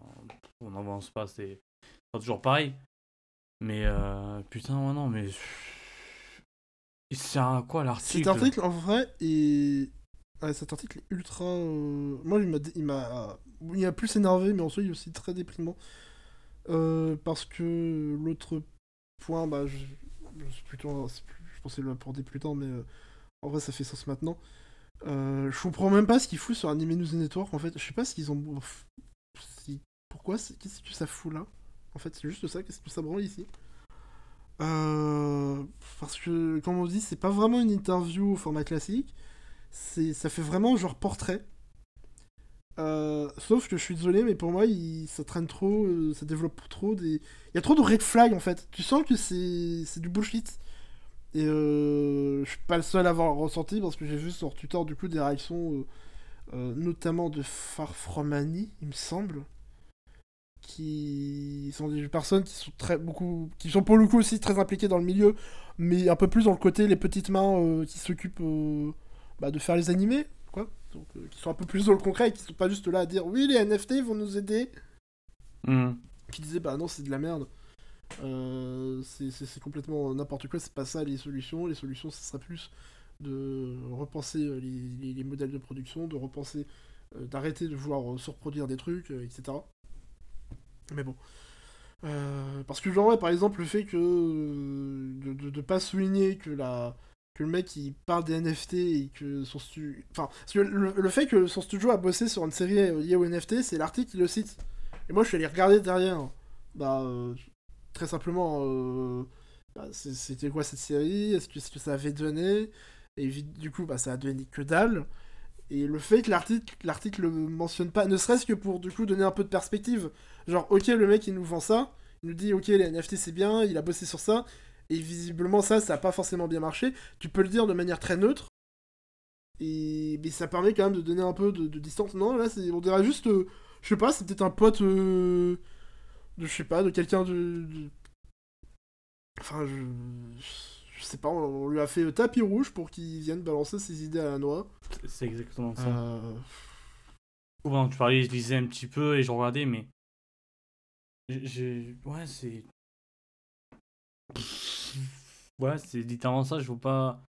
on n'avance pas, c'est toujours pareil. Mais euh, putain, non, mais il sert à quoi l'article? Cet article en vrai est. Cet article est ultra. euh, Moi il m'a il m'a plus énervé, mais en soi il est aussi très déprimant. Euh, parce que l'autre point, bah, je, plutôt, je pensais l'aborder plus tard, mais euh, en vrai, ça fait sens maintenant. Euh, je comprends même pas ce qu'ils foutent sur Anime News Network. En fait, je sais pas s'ils ont. si- Pourquoi Qu'est-ce que ça fout là? En fait, c'est juste ça. Qu'est-ce que ça branle ici? Euh, Parce que, comme on dit, c'est pas vraiment une interview au format classique. Ça fait vraiment genre portrait. Euh, sauf que je suis désolé, mais pour moi, ça traîne trop, ça développe trop des. Il y a trop de red flags en fait. Tu sens que c'est, c'est du bullshit. Et euh, je suis pas le seul à avoir ressenti parce que j'ai vu sur Twitter du coup des réactions, euh, euh, notamment de Far From Annie, il me semble, qui sont des personnes qui sont très beaucoup, qui sont pour le coup aussi très impliquées dans le milieu, mais un peu plus dans le côté les petites mains euh, qui s'occupent bah, de faire les animés, quoi. Donc, qui sont un peu plus dans le concret et qui sont pas juste là à dire oui les NFT vont nous aider Mhm. qui disait bah non c'est de la merde Euh, c'est- complètement n'importe quoi c'est pas ça les solutions. Les solutions ce serait plus de repenser euh, les, les- les modèles de production de repenser euh, d'arrêter de vouloir euh, surproduire des trucs etc mais bon. Parce que genre par exemple le fait que de, de, pas souligner que la que le mec il parle des NFT et que son studio enfin que le, le fait que son studio a bossé sur une série liée aux NFT c'est l'article qui le cite. Et moi, je suis allé regarder derrière. Bah, très simplement, euh, bah, c'était quoi cette série? Est-ce que, est-ce que ça avait donné? Et du coup, bah, ça a donné que dalle. Et le fait que l'article, le mentionne pas, ne serait-ce que pour du coup donner un peu de perspective. Genre, ok, le mec il nous vend ça, il nous dit ok, les NFT c'est bien, il a bossé sur ça, et visiblement ça, ça a pas forcément bien marché. Tu peux le dire de manière très neutre, et mais ça permet quand même de donner un peu de, distance. Non, là, on dirait juste, euh, je sais pas, c'est peut-être un pote euh, de, je sais pas, de quelqu'un de, de- Enfin, je... je sais pas, on, on lui a fait euh, tapis rouge pour qu'il vienne balancer ses idées à la noix. C'est- exactement ça. Euh, que tu parlais, je lisais un petit peu et je regardais, mais. Ouais, c'est. Ouais, c'est littéralement ça, je vois pas.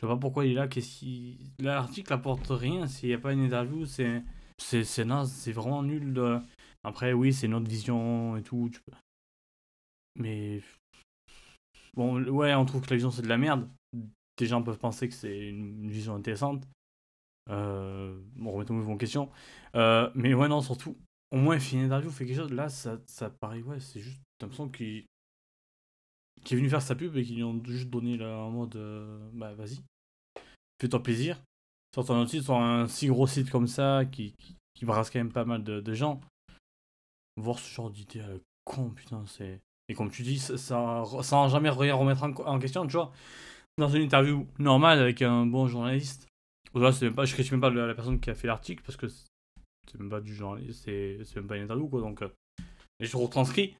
Je vois pas pourquoi il est là, qu'est-ce qui. L'article apporte rien, s'il n'y a pas une interview, c'est. C'est c'est naze, c'est vraiment nul. de- Après, oui, c'est notre vision et tout. Mais. Bon, ouais, on trouve que la vision c'est de la merde. Des gens peuvent penser que c'est une vision intéressante. Euh, bon, remettons-nous en question. Euh, mais ouais, non, surtout, au moins, fait une interview, fait quelque chose. Là, ça, ça paraît, ouais, c'est juste, t'as l'impression qu'il qu'il est venu faire sa pub et qu'ils lui ont juste donné là, en mode, euh, bah vas-y, fais-toi plaisir. Sur ton site, sur un si gros site comme ça, qui, qui, qui brasse quand même pas mal de gens, voir ce genre d'idée à la con, putain, c'est. Et comme tu dis, ça, ça, sans jamais rien remettre en, question, tu vois. Dans une interview normale avec un bon journaliste, Là, c'est même pas, je critique même pas la, personne qui a fait l'article parce que c'est même pas du genre, c'est même pas une interview quoi. Donc, euh, je retranscris.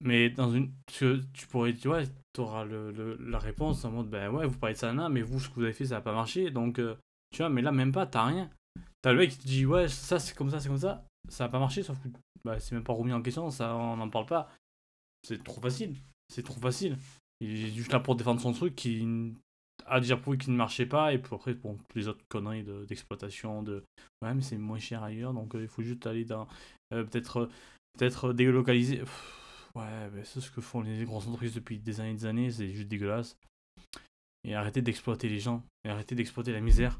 Mais dans une, tu, tu pourrais, tu vois, t'auras le, le- la réponse en mode, ben ouais, vous parlez de ça là, mais vous, ce que vous avez fait, ça a pas marché. Donc, euh, tu vois, mais là, même pas, t'as rien. T'as le mec qui te dit, ouais, ça c'est comme ça, c'est comme ça, ça a pas marché, sauf que bah, c'est même pas remis en question, ça, on n'en parle pas. C'est trop facile. C'est trop facile. Il est juste là pour défendre son truc qui a déjà prouvé qu'il ne marchait pas et puis après bon les autres conneries de- d'exploitation de, ouais mais c'est moins cher ailleurs donc euh, il faut juste aller dans euh, peut-être euh, peut-être délocaliser ouais mais c'est ce que font les grosses entreprises depuis des années et des années c'est juste dégueulasse et arrêtez d'exploiter les gens et arrêtez d'exploiter la misère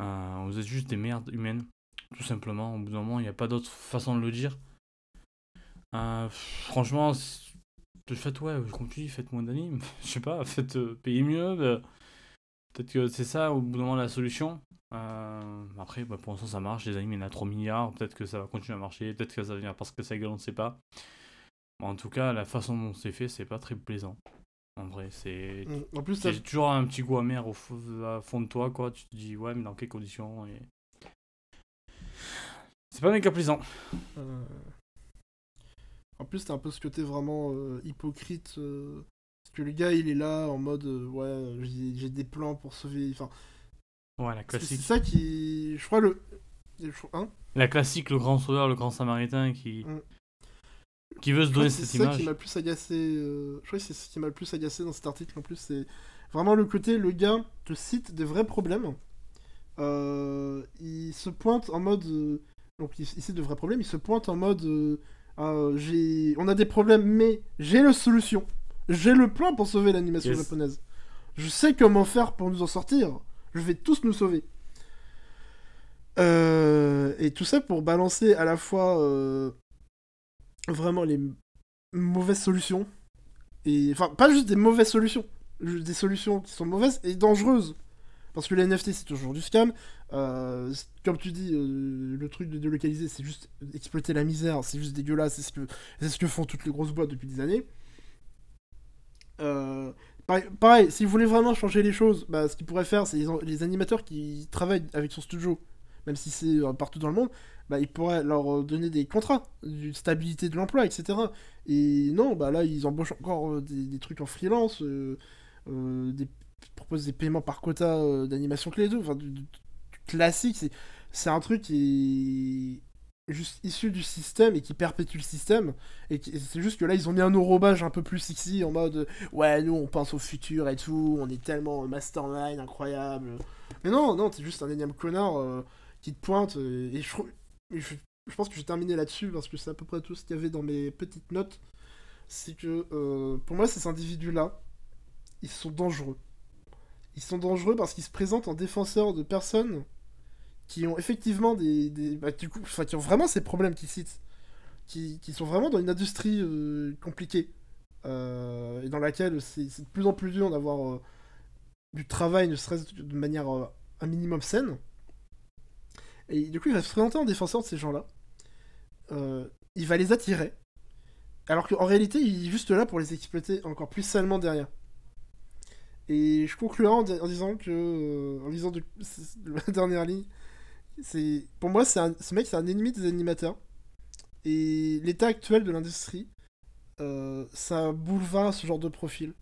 Euh, vous êtes juste des merdes humaines tout simplement au bout d'un moment il n'y a pas d'autre façon de le dire Euh, franchement c'est- faites ouais comme tu dis faites moins d'animes *laughs* je sais pas faites euh, payer mieux euh, Peut-être que c'est ça au bout d'un moment la solution. Euh, après, bah, pour l'instant ça marche, les animes il y en a 3 milliards, peut-être que ça va continuer à marcher, peut-être que ça va venir parce que ça gueule, on ne sait pas. En tout cas, la façon dont c'est fait, c'est pas très plaisant. En vrai, c'est. mm. En plus, J'ai toujours un petit goût amer au fond, à fond de toi, quoi. Tu te dis, ouais, mais dans quelles conditions et... C'est pas méga plaisant. Euh, En plus, t'as un peu ce côté vraiment euh, hypocrite. euh, Parce que le gars, il est là en mode euh, ouais, j'ai des plans pour sauver. Enfin, Ouais, la parce que c'est classique. ça qui. Je crois le. Hein La classique, le grand sauveur, le grand samaritain qui. Mm. Qui veut se donner que c'est cette ça image. qui m'a le plus agacé. Je crois que c'est ce qui m'a le plus agacé dans cet article en plus. C'est vraiment le côté, le gars te cite des vrais problèmes. Il se pointe en mode. Donc cite de vrais problèmes, il se pointe en mode. euh, Ah, j'ai... On a des problèmes, mais j'ai la solution. J'ai le plan pour sauver l'animation Yes. japonaise. Je sais comment faire pour nous en sortir. Je vais tous nous sauver. Euh, et tout ça pour balancer à la fois euh, vraiment les mauvaises solutions. Et enfin, pas juste des mauvaises solutions, juste des solutions qui sont mauvaises et dangereuses. Parce que les NFT c'est toujours du scam. Euh, comme tu dis, euh, le truc de délocaliser c'est juste exploiter la misère, c'est juste dégueulasse, c'est ce, que, font toutes les grosses boîtes depuis des années. Euh, pareil, pareil, si vous voulez vraiment changer les choses, bah, ce qu'ils pourraient faire, c'est les, an- les animateurs qui travaillent avec son studio, même si c'est partout dans le monde, bah, ils pourraient leur donner des contrats, une stabilité de l'emploi, etc. Et non, bah là, ils embauchent encore des, trucs en freelance, des, ils proposent des paiements par quota euh, d'animation clé 2, enfin, du, classique, c'est, un truc qui est juste issu du système et qui perpétue le système. Et c'est juste que là, ils ont mis un enrobage un peu plus sexy en mode ouais, nous on pense au futur et tout, on est tellement mastermind, incroyable. Mais non, non, t'es juste un énième connard euh, qui te pointe. et je, trouve- et je, je pense que j'ai terminé là-dessus parce que c'est à peu près tout ce qu'il y avait dans mes petites notes. C'est que euh, pour moi, ces individus-là, ils sont dangereux. Ils sont dangereux parce qu'ils se présentent en défenseurs de personnes qui ont effectivement des. bah, du coup, qui ont vraiment ces problèmes qu'ils citent. Qui, sont vraiment dans une industrie euh, compliquée. euh, et dans laquelle c'est de plus en plus dur d'avoir euh, du travail, ne serait-ce de manière un minimum saine. Et du coup, il va se présenter en défenseur de ces gens-là. Il va les attirer. Alors qu'en réalité, il est juste là pour les exploiter encore plus salement derrière. Et je conclurai en, di- en disant que, euh, en lisant *laughs* la dernière ligne, c'est pour moi, un- ce mec, c'est un ennemi des animateurs. Et l'état actuel de l'industrie, euh, ça boulevard ce genre de profil.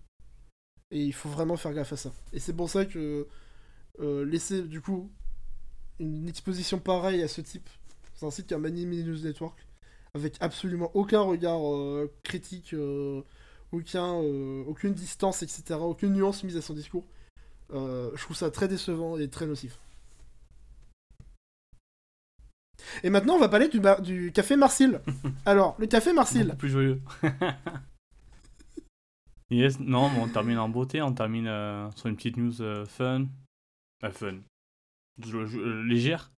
Et il faut vraiment faire gaffe à ça. Et c'est pour ça que euh, laisser, du coup, une exposition pareille à ce type, c'est un site qui a Anime News Network, avec absolument aucun regard critique, aucun, euh, aucune distance, etc., aucune nuance mise à son discours. Euh, je trouve ça très décevant et très nocif. Et maintenant, on va parler du, bar- du café Marcil. *laughs* Alors, le café Marcil. Beaucoup plus joyeux. *laughs* yes, non, on termine en beauté, on termine euh, sur une petite news fun. Fun. Légère.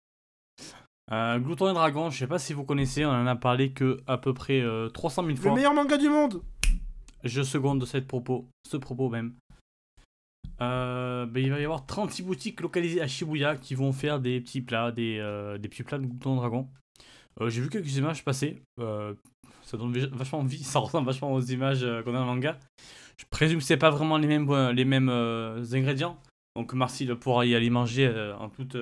Euh, Glouton et Dragon, je sais pas si vous connaissez, on en a parlé que à peu près euh, 300 000 Le fois. meilleur manga du monde Je seconde cette propos, ce propos même. Euh, ben, il va y avoir 36 boutiques localisées à Shibuya qui vont faire des petits plats, des, euh, petits plats de Glouton et Dragon. Euh, J'ai vu quelques images passer. ça donne vach- vachement envie, *laughs* ça ressemble vachement aux images qu'on a dans le manga. Je présume que c'est pas vraiment les mêmes, les mêmes ingrédients. Donc Marcille pourra y aller manger en toute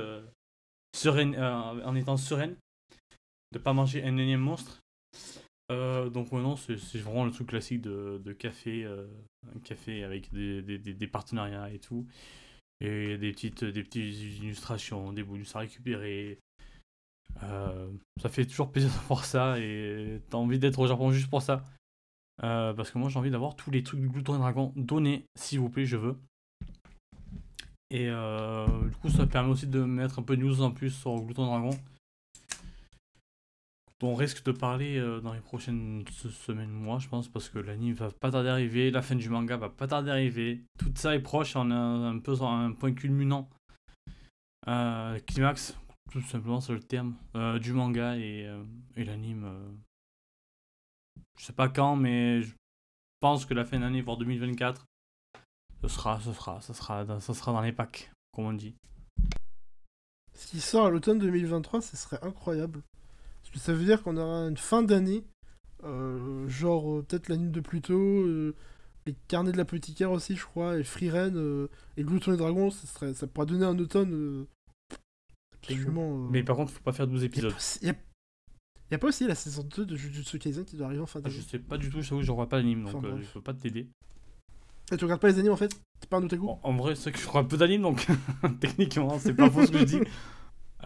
sereine, en étant sereine, de pas manger un énième monstre. Euh, donc non, c'est vraiment le truc classique de, café, euh, un café avec des, partenariats et tout, et des petites, des petites illustrations, des bonus à récupérer. Euh, ça fait toujours plaisir de *laughs* voir ça et t'as envie d'être au Japon juste pour ça. Parce que moi j'ai envie d'avoir tous les trucs du Glouton Dragon donnés, s'il vous plaît, je veux. Et du coup, ça permet aussi de mettre un peu de news en plus sur Glouton Dragon. On risque de parler euh, dans les prochaines se- semaines, mois, je pense, parce que l'anime va pas tarder à arriver, la fin du manga va pas tarder à arriver. Tout ça est proche, on est un peu sur un point culminant. Euh, climax, tout simplement, c'est le terme, euh, du manga et, et l'anime. je sais pas quand, mais je pense que la fin d'année, voire 2024, ce sera, ce sera, ça sera, dans- sera dans les packs, comme on dit. Ce qui sort à l'automne 2023, ce serait incroyable. Ça veut dire qu'on aura une fin d'année, euh, genre euh, peut-être l'anime de plus tôt, euh, les carnets de l'apothicaire aussi, je crois, et Freeren, euh, et Glouton et Dragon, ça, serait, ça pourrait donner un automne absolument. Mais par contre, faut pas faire 12 y a épisodes. pas y a- y a pas aussi la saison 2 de Jujutsu Kaisen qui doit arriver en fin Ah, d'année je sais pas du tout, je je revois pas l'anime, donc Enfin, je peux pas t'aider. Et tu regardes pas les animes en fait? T'es pas un otaku? Bon, en vrai, c'est que je crois un peu d'anime, donc *laughs* techniquement, c'est pas faux ce que je dis. *laughs*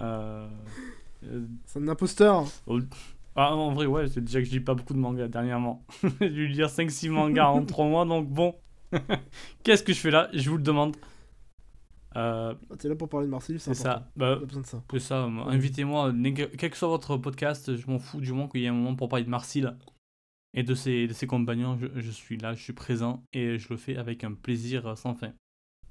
Euh, C'est un imposteur Ah, en vrai, ouais, c'est déjà que je lis pas beaucoup de mangas dernièrement. *laughs* J'ai dû lire 5-6 mangas en 3 mois, donc bon. *laughs* Qu'est-ce que je fais là? Je vous le demande. Euh, Ah, T'es là pour parler de Marseille, c'est ça. Bah, besoin de ça. ça. euh, Invitez-moi, quel que soit votre podcast, je m'en fous du moment qu'il y ait un moment pour parler de Marcille et de ses, de ses compagnons. Je, je suis là, je suis présent et je le fais avec un plaisir euh, sans fin.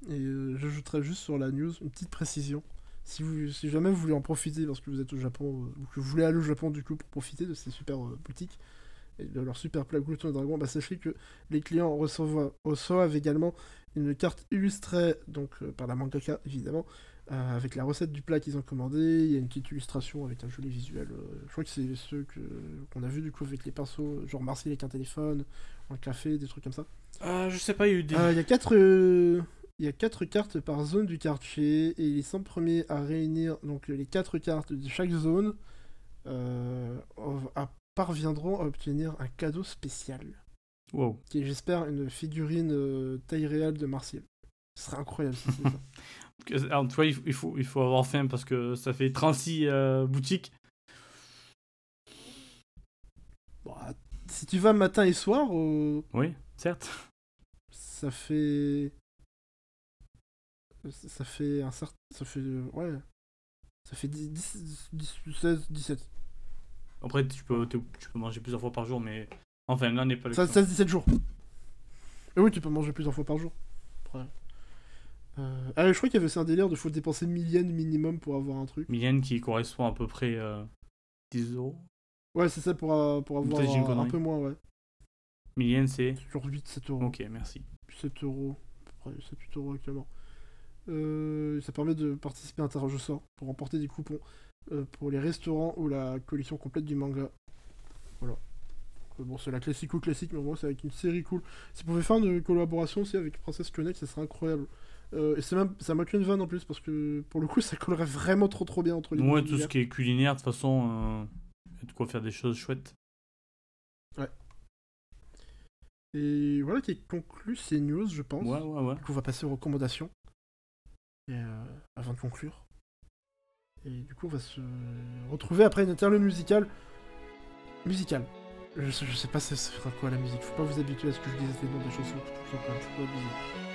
Et euh, j'ajouterais juste sur la news une petite précision. Si, vous, si jamais vous voulez en profiter parce que vous êtes au Japon, euh, ou que vous voulez aller au Japon du coup pour profiter de ces super euh, boutiques et de leur super plat Glouton et Dragon, bah sachez que les clients reçoivent, reçoivent également une carte illustrée, donc euh, par la mangaka évidemment, euh, avec la recette du plat qu'ils ont commandé. Il y a une petite illustration avec un joli visuel. euh, je crois que c'est ceux que- qu'on a vu du coup avec les pinceaux, genre Marseille avec un téléphone, un café, des trucs comme ça. Euh, je sais pas, il y a eu des. Il y a quatre, il y a quatre cartes par zone du quartier et les 100 premiers à réunir donc les quatre cartes de chaque zone euh, parviendront à obtenir un cadeau spécial Wow. qui est j'espère une figurine euh, taille réelle de Martial. Ce serait incroyable si c'est ça. *laughs* Que- Alors, tu vois, il faut, il avoir faim parce que ça fait 36 euh, boutiques. Bon, ah, si tu vas matin et soir, Oui, certes. ça fait ça fait un certain ça fait euh, ouais ça fait 10, 10, 10, 16 17 Après, tu peux, tu peux manger plusieurs fois par jour, mais. Enfin, là n'est pas le Ça, cas. 16-17 jours. Et oui, tu peux manger plusieurs fois par jour. Après. Euh, Ah, je crois qu'il y avait aussi un délire de faut dépenser 1000 yens minimum pour avoir un truc. Millienne qui correspond à peu près euh, 10 euros. Ouais, c'est ça pour, euh, pour avoir un, un peu moins, ouais. Millienne, c'est. Genre 8, 7 euros. Ok, merci. 7 euros. À peu près 7, 8 euros actuellement. Euh, ça permet de participer à un tirage au sort pour remporter des coupons euh, pour les restaurants ou la collection complète du manga. Voilà. Euh, Bon, c'est la classique ou classique, mais moins c'est avec une série cool. Si vous pouvez faire une collaboration aussi avec Princess Connect, ça serait incroyable. Euh, et c'est même, ça m'a qu'une vanne en plus, parce que pour le coup, ça collerait vraiment trop trop bien entre les Ouais, deux tout ce qui est culinaire, de toute façon, il y a de quoi faire des choses chouettes. Et voilà qui conclut ces news, je pense. Ouais, ouais, ouais. Du coup, on va passer aux recommandations. Et, euh, avant de conclure. Et du coup, on va se retrouver après une interlude musicale. Musicale. Je sais, je pas ce sera quoi la musique? Faut pas vous habituer à ce que je dise les noms des chansons quand même. Faut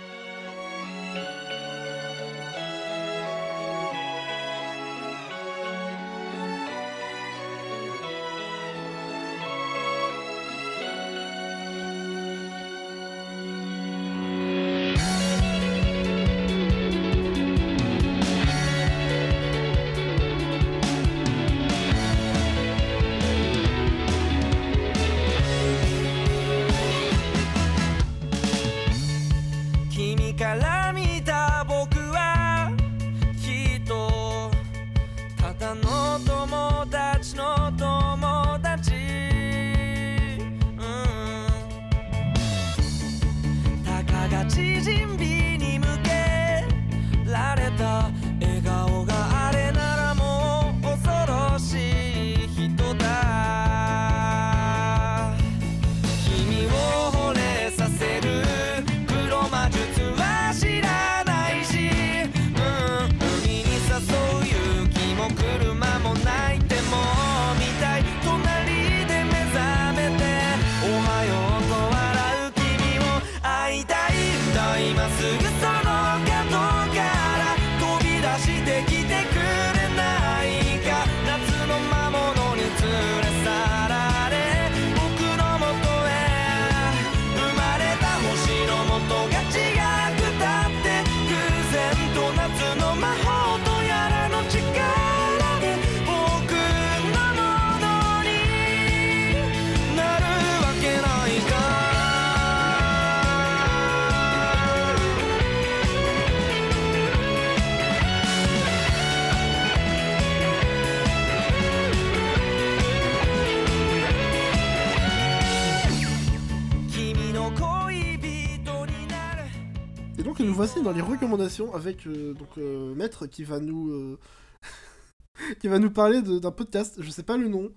donc nous voici dans les recommandations avec euh, donc euh, Maître qui va nous euh, *laughs* qui va nous parler de- d'un podcast. Je sais pas le nom.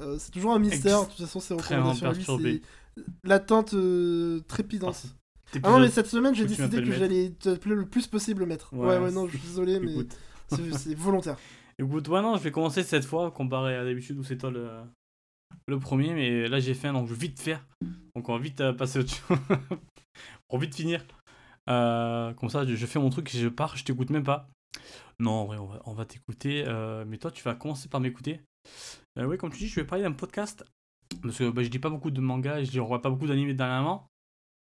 Euh, c'est toujours un mystère. De toute façon, ces Extrêmement recommandations à lui, perturbé. c'est l'attente euh, trépidante. Ah non, mais cette semaine, j'ai que tu décidé m'appelles que Maître. j'allais t'appeler le plus possible Maître. Ouais, Ouais, ouais, non, je suis désolé, mais Écoute. c'est c'est volontaire. *laughs* Écoute, ouais, non, je vais commencer cette fois, comparé à d'habitude où c'est toi le, le premier, mais là j'ai fait un, donc je vais vite faire. Donc on va vite euh, passer au-dessus. *laughs* Pour vite finir. Euh, comme ça, je, fais mon truc je pars, je t'écoute même pas. Non, en vrai, on va, va t'écouter. euh, mais toi, tu vas commencer par m'écouter. Euh, oui, comme tu dis, je vais parler d'un podcast. Parce que bah, je lis pas beaucoup de mangas je revois pas beaucoup d'animés dernièrement.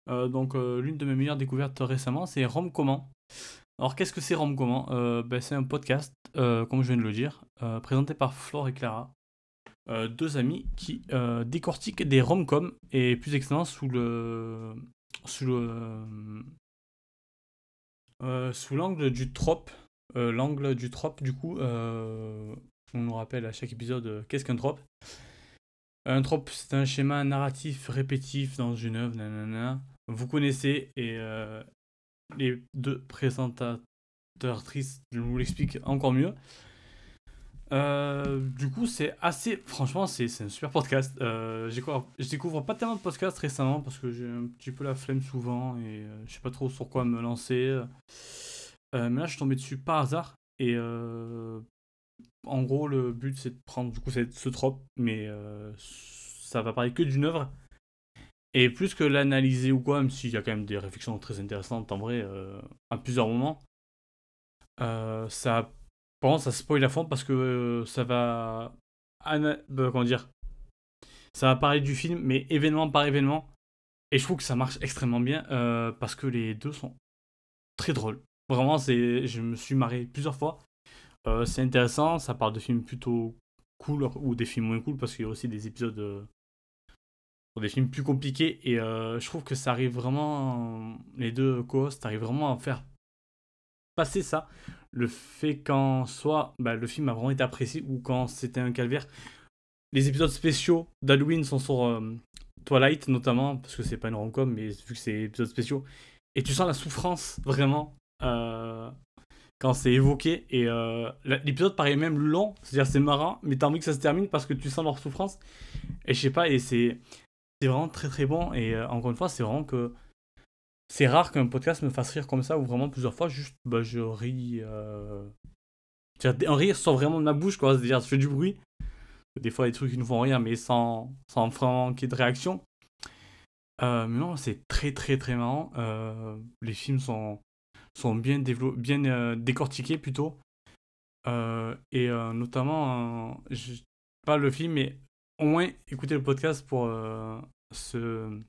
Donc, l'une de mes meilleures découvertes récemment, c'est Rom Comment. Alors, qu'est-ce que c'est Rom Comment ben, C'est un podcast, comme je viens de le dire, présenté par Flore et Clara. Deux amis qui décortiquent des rom-coms et plus excellent sous le sous le euh, sous l'angle du trope Euh, l'angle du trope du coup euh, on nous rappelle à chaque épisode qu'est-ce qu'un trope? Un trope c'est un schéma narratif répétitif dans une œuvre nanana. vous connaissez et les deux présentatrices nous l'expliquent encore mieux euh, du coup, c'est assez. Franchement, c'est un super podcast. Euh, je découvre pas tellement de podcasts récemment parce que j'ai un petit peu la flemme souvent et euh, je sais pas trop sur quoi me lancer. Euh, mais là, je suis tombé dessus par hasard et euh, en gros, le but c'est de prendre du coup ce trope, mais ça va parler que d'une œuvre. Et plus que l'analyser ou quoi, même s'il y a quand même des réflexions très intéressantes en vrai à plusieurs moments, ça par contre, ça spoil à fond parce que euh, ça va. bah, comment dire Ça va parler du film, mais événement par événement. Et je trouve que ça marche extrêmement bien euh, parce que les deux sont très drôles. Vraiment, c'est, je me suis marré plusieurs fois. Euh, c'est intéressant, ça parle de films plutôt cool ou des films moins cool parce qu'il y a aussi des épisodes sur des films plus compliqués. Et je trouve que ça arrive vraiment. Les deux co-hosts arrivent vraiment à faire passer ça, le fait qu'en soit bah, le film a vraiment été apprécié ou quand c'était un calvaire. Les épisodes spéciaux d'Halloween sont sur euh, Twilight notamment, parce que c'est pas une rom-com, mais vu que c'est épisodes spéciaux. Et tu sens la souffrance vraiment euh, quand c'est évoqué. Et euh, l'épisode paraît même long, c'est-à-dire c'est marrant, mais t'as envie que ça se termine parce que tu sens leur souffrance. Et je sais pas, et c'est vraiment très très bon. Et encore une fois, c'est vraiment que c'est rare qu'un podcast me fasse rire comme ça, ou vraiment plusieurs fois, juste bah, je ris. Euh... Un rire sort vraiment de ma bouche, quoi. C'est-à-dire, je fais du bruit. Des fois, des trucs qui nous font rire, mais sans, sans vraiment qu'il y ait de réaction. Euh, mais non, c'est très très très marrant. Euh, les films sont, sont bien, bien euh, décortiqués plutôt. Et notamment, je- pas le film, mais au moins écouter le podcast pour ce.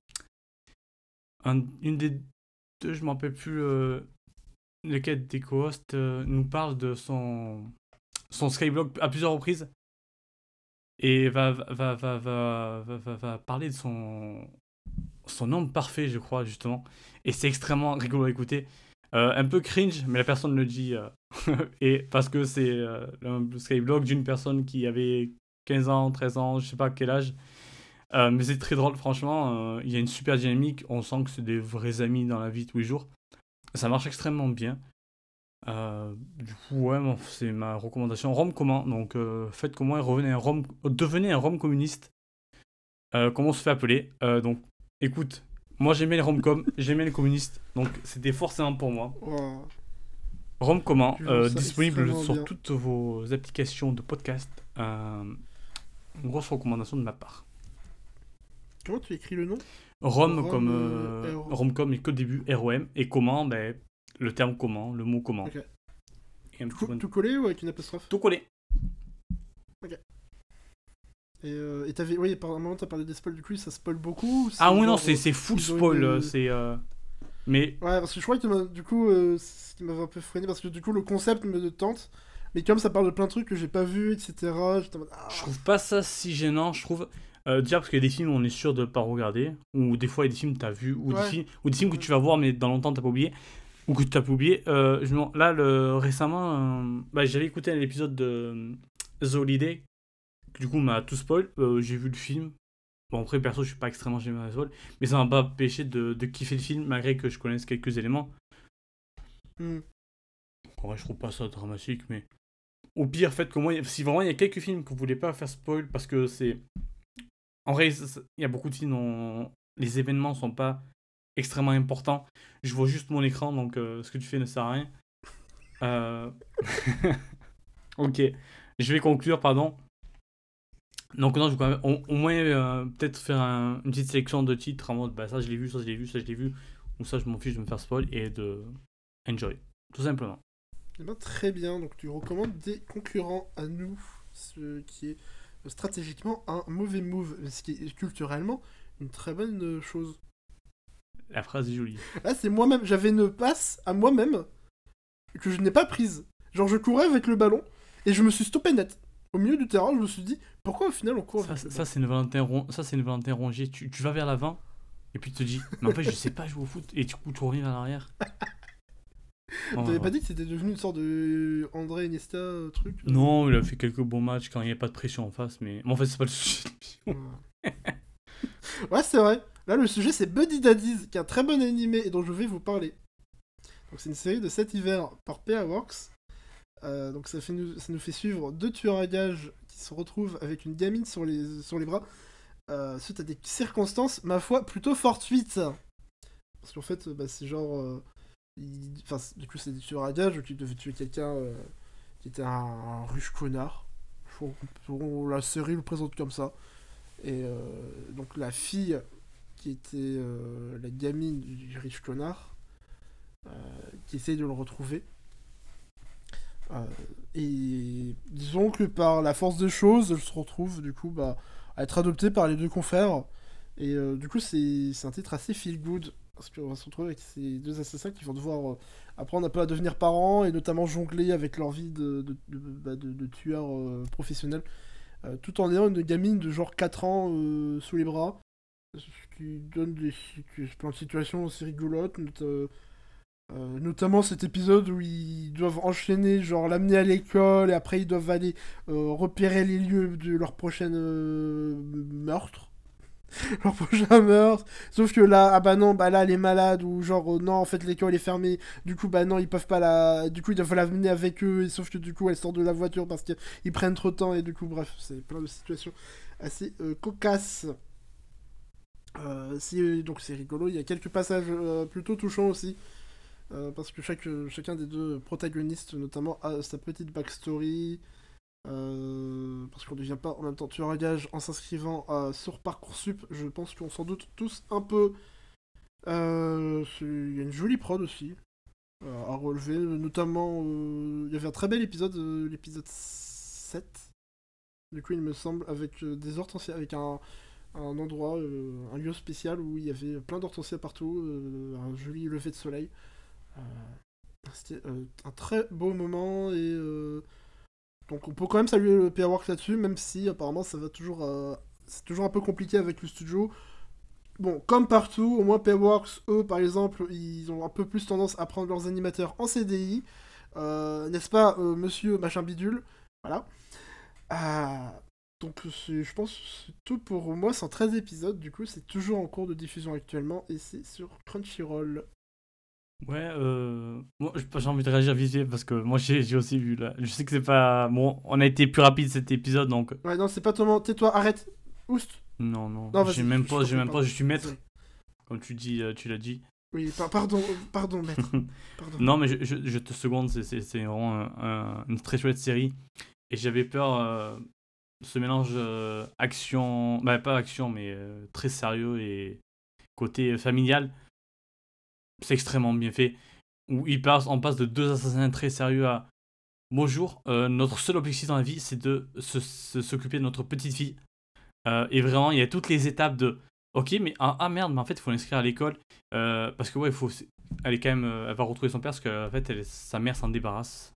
Un- une des deux, je m'en rappelle plus euh, lequel des co-hosts euh, nous parle de son, son Skyblog à plusieurs reprises et va, va, va, va, va, parler de son, son nombre parfait, je crois, justement. Et c'est extrêmement rigolo à écouter. Euh, un peu cringe, mais la personne le dit. *laughs* et parce que c'est un Skyblog d'une personne qui avait 15 ans, 13 ans, je sais pas quel âge. Euh, mais c'est très drôle, franchement. euh, Il y a une super dynamique. On sent que c'est des vrais amis dans la vie tous les jours. Ça marche extrêmement bien. Euh, du coup, ouais, bon, c'est ma recommandation. Rome comment? Donc, faites comment et revenez un Rome, devenez un Rome communiste. Comment on se fait appeler? Donc, écoute, moi j'aimais les rom-com, *laughs* j'aimais les communistes, donc c'était forcément pour moi. Rome comment? Disponible sur bien. toutes vos applications de podcast. Une grosse recommandation de ma part. Comment tu écris le nom? Rome, Rome, comme euh, euh, R- rom-com et que début ROM et comment ben, le terme comment, le mot comment. Ok. Et tout, de- tout collé ou avec une apostrophe? Tout collé. Et euh, et t'avais, oui, par un moment t'as parlé des spoils du coup, ça spoil beaucoup Ah oui, non, c'est euh, c'est full spoil. C'est. Mais Ouais, parce que je crois que du coup, ce qui m'avait un peu freiné, parce que du coup, le concept me tente, mais comme ça parle de plein de trucs que j'ai pas vu, etc., en ah, je trouve pas ça si gênant. Je trouve. Euh, déjà parce qu'il y a des films où on est sûr de pas regarder, ou des fois il y a des films que t'as vu, ou, des films, ou des films que tu vas voir mais dans longtemps t'as pas oublié, ou que tu t'as pas oublié. Euh, je là, le... récemment, euh, bah, j'avais écouté l'épisode de euh, The Holiday, qui du coup m'a tout spoil. Euh, J'ai vu le film. Bon, après, perso, je suis pas extrêmement gêné par les spoils, mais ça m'a pas empêché de, de kiffer le film malgré que je connaisse quelques éléments. hmm. En vrai, je trouve pas ça dramatique, mais. Au pire, faites comme moi. Si vraiment il y a quelques films que vous voulez pas faire spoil parce que c'est. En vrai, il y a beaucoup de films dont les événements sont pas extrêmement importants. Je vois juste mon écran, donc euh, ce que tu fais ne sert à rien. Euh, *laughs* ok. Je vais conclure, pardon. Donc, non, je vais même au, moins euh, peut-être faire un- une petite sélection de titres en mode bah, ça je l'ai vu, ça je l'ai vu, ça je l'ai vu. Ou ça je m'en fiche de me faire spoil et de enjoy. Tout simplement. Eh ben, très bien, donc tu recommandes des concurrents à nous, ce qui est stratégiquement un mauvais move, ce qui est culturellement une très bonne euh, chose. La phrase est jolie. Là, c'est moi-même, j'avais une passe à moi-même que je n'ai pas prise. Genre, je courais avec le ballon et je me suis stoppé net. Au milieu du terrain, je me suis dit, pourquoi au final on court Ça, avec le ça, c'est une Valentin Ron- ça c'est une Valentin Rongier. Tu, tu vas vers l'avant et puis tu te dis mais en fait je sais pas jouer au foot et du coup tu reviens vers l'arrière. T'avais pas dit que c'était devenu une sorte de André Iniesta euh, truc euh Non, il a fait quelques bons matchs quand il n'y a pas de pression en face, mais, mais en fait c'est pas le sujet. de. Ouais, c'est vrai. Là, le sujet, c'est Buddy Daddies, qui est un très bon animé et dont je vais vous parler. Donc, c'est une série de 7 hivers par PA Works. Euh, donc, ça, fait nous, ça nous fait suivre deux tueurs à gages qui se retrouvent avec une gamine sur les, sur les bras, euh, suite à des circonstances, ma foi, plutôt fortuites. Parce qu'en fait, bah, c'est genre. euh, du coup, c'est des tueurs à gages qui devaient tuer quelqu'un euh, qui était un, un riche connard. La série le présente comme ça. Et euh, donc la fille qui était euh, la gamine du riche connard, qui essaye de le retrouver. Et disons que par la force des choses, elle se retrouve du coup bah, à être adoptée par les deux confrères. Et du coup, c'est un titre assez feel good. Parce qu'on va se retrouver avec ces deux assassins qui vont devoir euh, apprendre un peu à devenir parents et notamment jongler avec leur vie de, de, bah, de- tueurs euh, professionnels. Euh, tout en ayant une gamine de genre 4 ans sous les bras. Ce qui donne des plein de situations assez rigolotes. not- notamment cet épisode où ils doivent enchaîner, genre l'amener à l'école, et après ils doivent aller repérer les lieux de leur prochaine euh, meurtre. *laughs* leur prochain meurtre. Sauf que là, ah bah non, bah là elle est malade, ou genre euh, non, en fait l'école est fermée, du coup bah non, ils peuvent pas la. Du coup ils doivent l'amener avec eux, sauf que du coup elle sort de la voiture parce qu'ils prennent trop de temps, et du coup, bref, c'est plein de situations assez euh, cocasses. Euh, donc c'est rigolo, il y a quelques passages euh, plutôt touchants aussi. Parce que chacun des deux protagonistes, notamment, a sa petite backstory. Euh, parce qu'on ne devient pas en même temps tueur à gage en s'inscrivant euh, sur Parcoursup. Je pense qu'on s'en doute tous un peu. Euh, Il y a une jolie prod aussi à relever. Notamment, il y avait un très bel épisode, l'épisode 7. Du coup, il me semble, avec des hortensias, avec un, un endroit, un lieu spécial où il y avait plein d'hortensias partout, un joli lever de soleil. C'était un très beau moment et donc on peut quand même saluer le Works là-dessus, même si apparemment ça va toujours, euh, c'est toujours un peu compliqué avec le studio. Bon, comme partout, au moins PA Works, eux par exemple, ils ont un peu plus tendance à prendre leurs animateurs en CDI, Euh, n'est-ce pas, euh, Monsieur Machin Bidule? Voilà. Donc c'est- je pense que c'est tout pour moi, 113 épisodes, du coup c'est toujours en cours de diffusion actuellement et c'est sur Crunchyroll. Ouais, euh... moi j'ai envie de réagir vite parce que moi j'ai j'ai aussi vu là. Je sais que c'est pas. Bon, on a été plus rapide cet épisode donc. Ouais, non, c'est pas ton moment. Tais-toi, arrête. Oust. Non, non. Non, j'ai même pas, j'ai même pas. je suis maître. Comme tu dis, euh, tu l'as dit. Oui, par- pardon, euh, pardon, maître. *laughs* Pardon. Non, mais je, je, je te seconde, c'est- vraiment un- un- une très chouette série. Et j'avais peur, euh, ce mélange euh, action, bah pas action, mais euh, très sérieux et côté familial, c'est extrêmement bien fait. Où il passe, on passe de deux assassins très sérieux à bonjour, euh, notre seul objectif dans la vie, c'est de se- se- s'occuper de notre petite fille. Euh, et vraiment, il y a toutes les étapes de ok, mais ah, ah, merde, mais en fait, il faut l'inscrire à l'école. Euh, parce que ouais, il faut, elle est quand même, elle va retrouver son père parce que en fait, sa mère s'en débarrasse.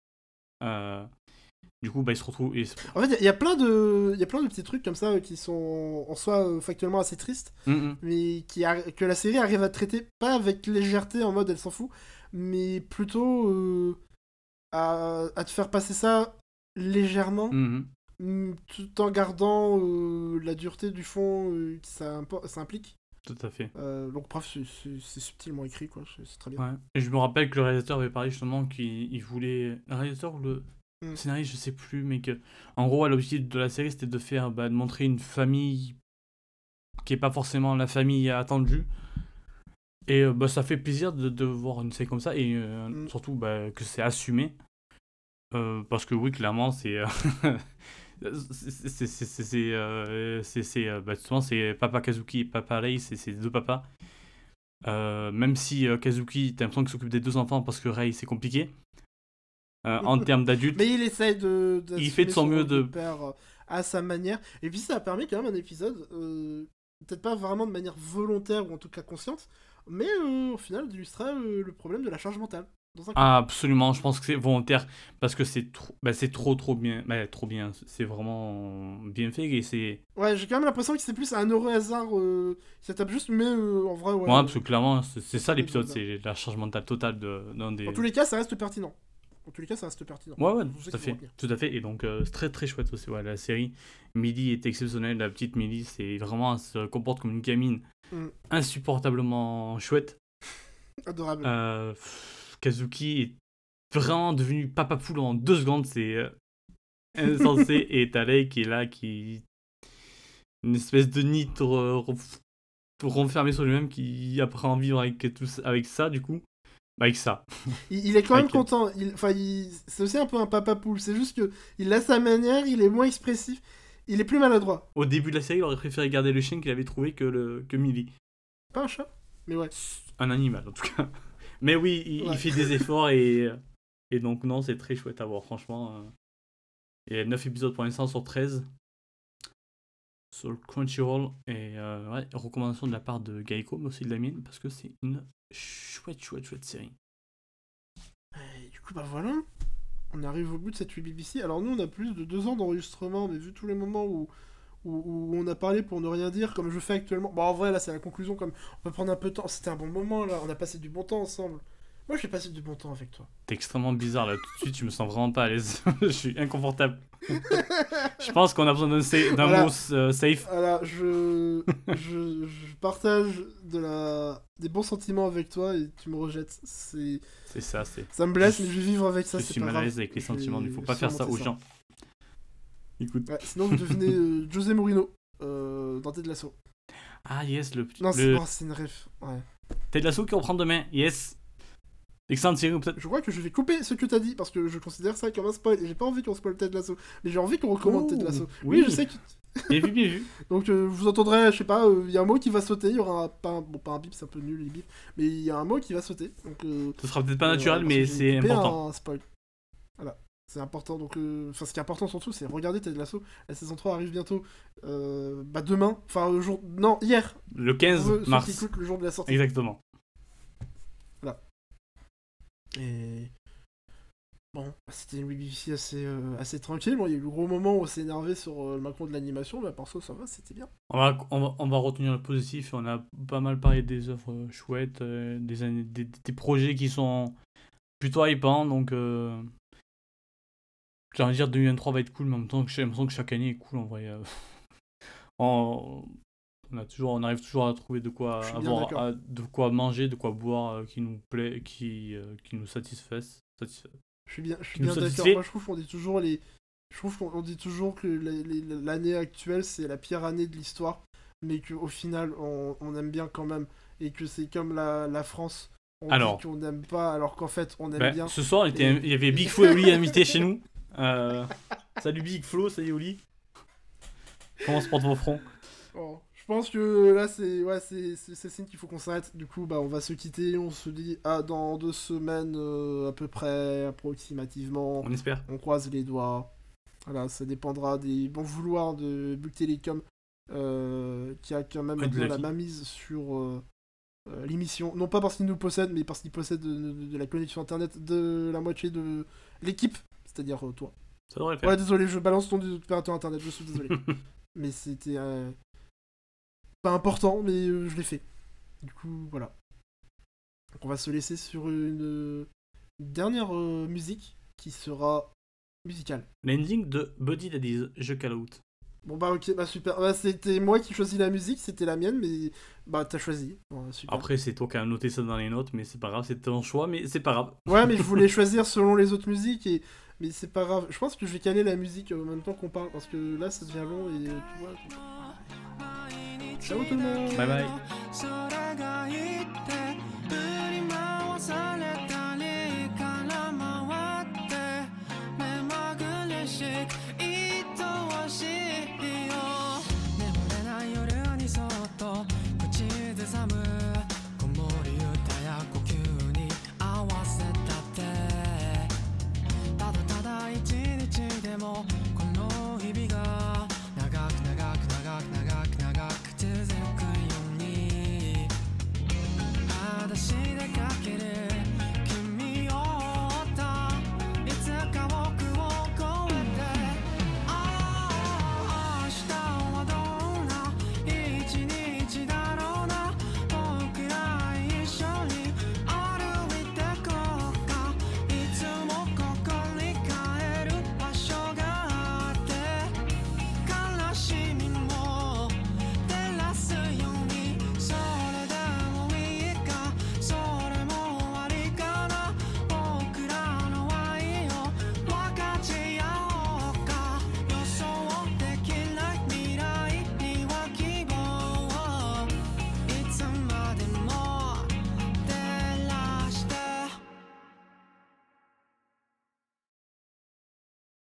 Du coup, bah, il se retrouve. et- En fait, il y a- plein de, il y a plein de petits trucs comme ça euh, qui sont en soi euh, factuellement assez tristes, Mm, mm. mais qui que la série arrive à traiter pas avec légèreté en mode elle s'en fout, mais plutôt euh, à, à te faire passer ça légèrement, Mm, tout en gardant euh, la dureté du fond euh, que ça, impo- ça implique. Tout à fait. Euh, donc bref, c'est- subtilement écrit, quoi. C'est très bien. Ouais. Et je me rappelle que le réalisateur avait parlé justement qu'il il voulait. Le réalisateur le Mm. scénariste, je sais plus, mais que. En gros, l'objectif de la série, c'était de faire. Bah, de montrer une famille qui est pas forcément la famille attendue. Et euh, bah, ça fait plaisir de, de voir une série comme ça, et euh, Mm. surtout bah, que c'est assumé. Euh, parce que oui, clairement, c'est. *laughs* c'est- c'est- bah, c'est Papa Kazuki et Papa Rei, c'est c'est deux papas. Euh, même si euh, Kazuki, t'as l'impression qu'il s'occupe des deux enfants parce que Rei, c'est compliqué. Euh, en termes d'adultes. Mais il essaye de. Il fait de son mieux de- euh, à sa manière. Et puis ça a permis quand même un épisode, euh, peut-être pas vraiment de manière volontaire ou en tout cas consciente, mais au final d'illustrer le problème de la charge mentale. Dans. Ah, absolument, je pense que c'est volontaire parce que c'est trop, bah, c'est trop, trop bien. Bah, trop bien, c'est vraiment bien fait et c'est. Ouais, j'ai quand même l'impression que c'est plus un heureux hasard euh, s'attape juste, mais euh, en vrai, ouais. Ouais, parce que clairement, c'est ça l'épisode, c'est la charge mentale totale de- d'un des. En tous les cas, ça reste pertinent. En tous les cas, ça reste pertinent. Ouais, ouais, tout à fait. Tout à fait. Et donc, euh, c'est très très chouette aussi. Ouais, la série Millie est exceptionnelle. La petite Millie, c'est vraiment, elle se comporte comme une gamine Mm. insupportablement chouette. *laughs* Adorable. Euh, Kazuki est vraiment devenu papa poule en deux secondes. C'est euh, insensé. *laughs* et Talei qui est là, qui. Une espèce de nid re- re- renfermé sur lui-même qui apprend à vivre avec, tout, avec ça, du coup. Avec ça. Il, il est quand même content. Il, c'est aussi un peu un papa poule. C'est juste que il a sa manière, il est moins expressif, il est plus maladroit. Au début de la série, il aurait préféré garder le chien qu'il avait trouvé que, le, que Millie. Pas un chat, mais ouais. un animal en tout cas. Mais oui, il, fait des efforts et, et donc non, c'est très chouette à voir, franchement. Il y a 9 épisodes pour l'instant sur 13 sur le Crunchyroll et euh, ouais, recommandation de la part de Gaiko, mais aussi de la mienne, parce que c'est une chouette, chouette, chouette série. Du coup, bah voilà. On arrive au bout de cette 8 BBC. Alors nous, on a plus de deux ans d'enregistrement, mais vu tous les moments où, où, où on a parlé pour ne rien dire, comme je fais actuellement. Bon, en vrai, là, c'est la conclusion. Comme on peut prendre un peu de temps. C'était un bon moment, là. On a passé du bon temps ensemble. Moi, j'ai passé du bon temps avec toi. T'es extrêmement bizarre là, tout de suite, je me sens vraiment pas à l'aise. *laughs* je suis inconfortable. *laughs* je pense qu'on a besoin d'un Voilà. mot euh, safe. Voilà, je, je, je partage de la... des bons sentiments avec toi et tu me rejettes. C'est... Ça, c'est. Ça me blesse, Je- mais je vais vivre avec ça. je suis mal à l'aise avec les Je sentiments, il vais faut pas faire ça aux gens. Écoute. Ouais, sinon, vous devenez *laughs* euh, José Mourinho euh, dans Ted Lasso. Ah yes, le, Non, c'est le... oh, c'est une ref. Ouais. Ted Lasso qui reprend demain, yes. Excellente série, ou peut-être. Je crois que je vais couper ce que t'as dit parce que je considère ça comme un spoil et j'ai pas envie qu'on spoil Ted Lasso. Mais j'ai envie qu'on recommande Ted Lasso. oui. Oui, je sais que. Bien vu, bien vu. *laughs* Donc euh, vous entendrez, je sais pas, euh, il y a un mot qui va sauter, il y aura un, pas un, bon, pas un bip, c'est un peu nul les bips, mais il y a un mot qui va sauter. Donc, euh, Ce sera peut-être pas euh, naturel, parce mais c'est important. Un spoil. Voilà, c'est important. Donc, euh, enfin, ce qui est important surtout, c'est regarder Ted Lasso. La saison 3 arrive bientôt. Euh, bah demain, enfin le jour, non hier. Le Pour 15 ceux qui mars. le jour de la sortie. Exactement. Et bon, c'était une BBC assez, euh, assez tranquille. Bon, il y a eu le gros moment où on s'est énervé sur euh, le Macron de l'animation, mais à part ça, ça va, c'était bien. On va, on, va, on va retenir le positif. On a pas mal parlé des œuvres chouettes, euh, des, années- des, projets qui sont plutôt hypants. Donc, j'ai envie de dire 2023 va être cool, mais en même temps, j'ai l'impression que chaque année est cool en vrai. *laughs* on a toujours, on arrive toujours à trouver de quoi avoir, à- de quoi manger, de quoi boire euh, qui nous plaît, qui, euh, qui nous satisfasse. satisfait. Je suis bien, je suis Qui nous bien d'accord. Moi, je trouve qu'on dit toujours les. Je trouve qu'on on dit toujours que l'année actuelle c'est la pire année de l'histoire, mais qu'au final on, on aime bien quand même et que c'est comme la, la France. On Alors. dit qu'on n'aime pas alors qu'en fait on aime Ben, bien. Ce soir, il, était- Et- il y avait Big Flo et Oli *laughs* invités chez nous. Euh, salut Big Flo, salut Oli. Comment se porte vos fronts? Bon, je pense que là c'est ouais c'est signe qu'il faut qu'on s'arrête. Du coup bah on va se quitter. On se dit à dans deux semaines euh, à peu près approximativement. On espère. on croise les doigts. Voilà, ça dépendra des bons vouloirs de Bouygues Telecom, euh, qui a quand même de la Lucky. mainmise sur euh, l'émission. Non pas parce qu'il nous possède, mais parce qu'il possède de, de- de la connexion internet de la moitié de l'équipe, c'est-à-dire toi. Ça devrait le faire. Ouais, désolé, je balance ton opérateur internet, je suis désolé. *laughs* mais c'était pas important, mais euh, je l'ai fait. Du coup, voilà. Donc on va se laisser sur une, dernière euh, musique qui sera musicale. L'ending de Buddy Daddies, je call out. Bon bah ok, bah super. Bah, c'était moi qui choisis la musique, c'était la mienne, mais bah t'as choisi. Bon, super. Après, c'est toi qui as noté ça dans les notes, mais c'est pas grave, c'est ton choix, mais c'est pas grave. Ouais, mais je voulais *laughs* choisir selon les autres musiques et mais c'est pas grave. Je pense que je vais caler la musique euh, en même temps qu'on parle parce que là ça devient long et tu vois. さようならバイバイ。て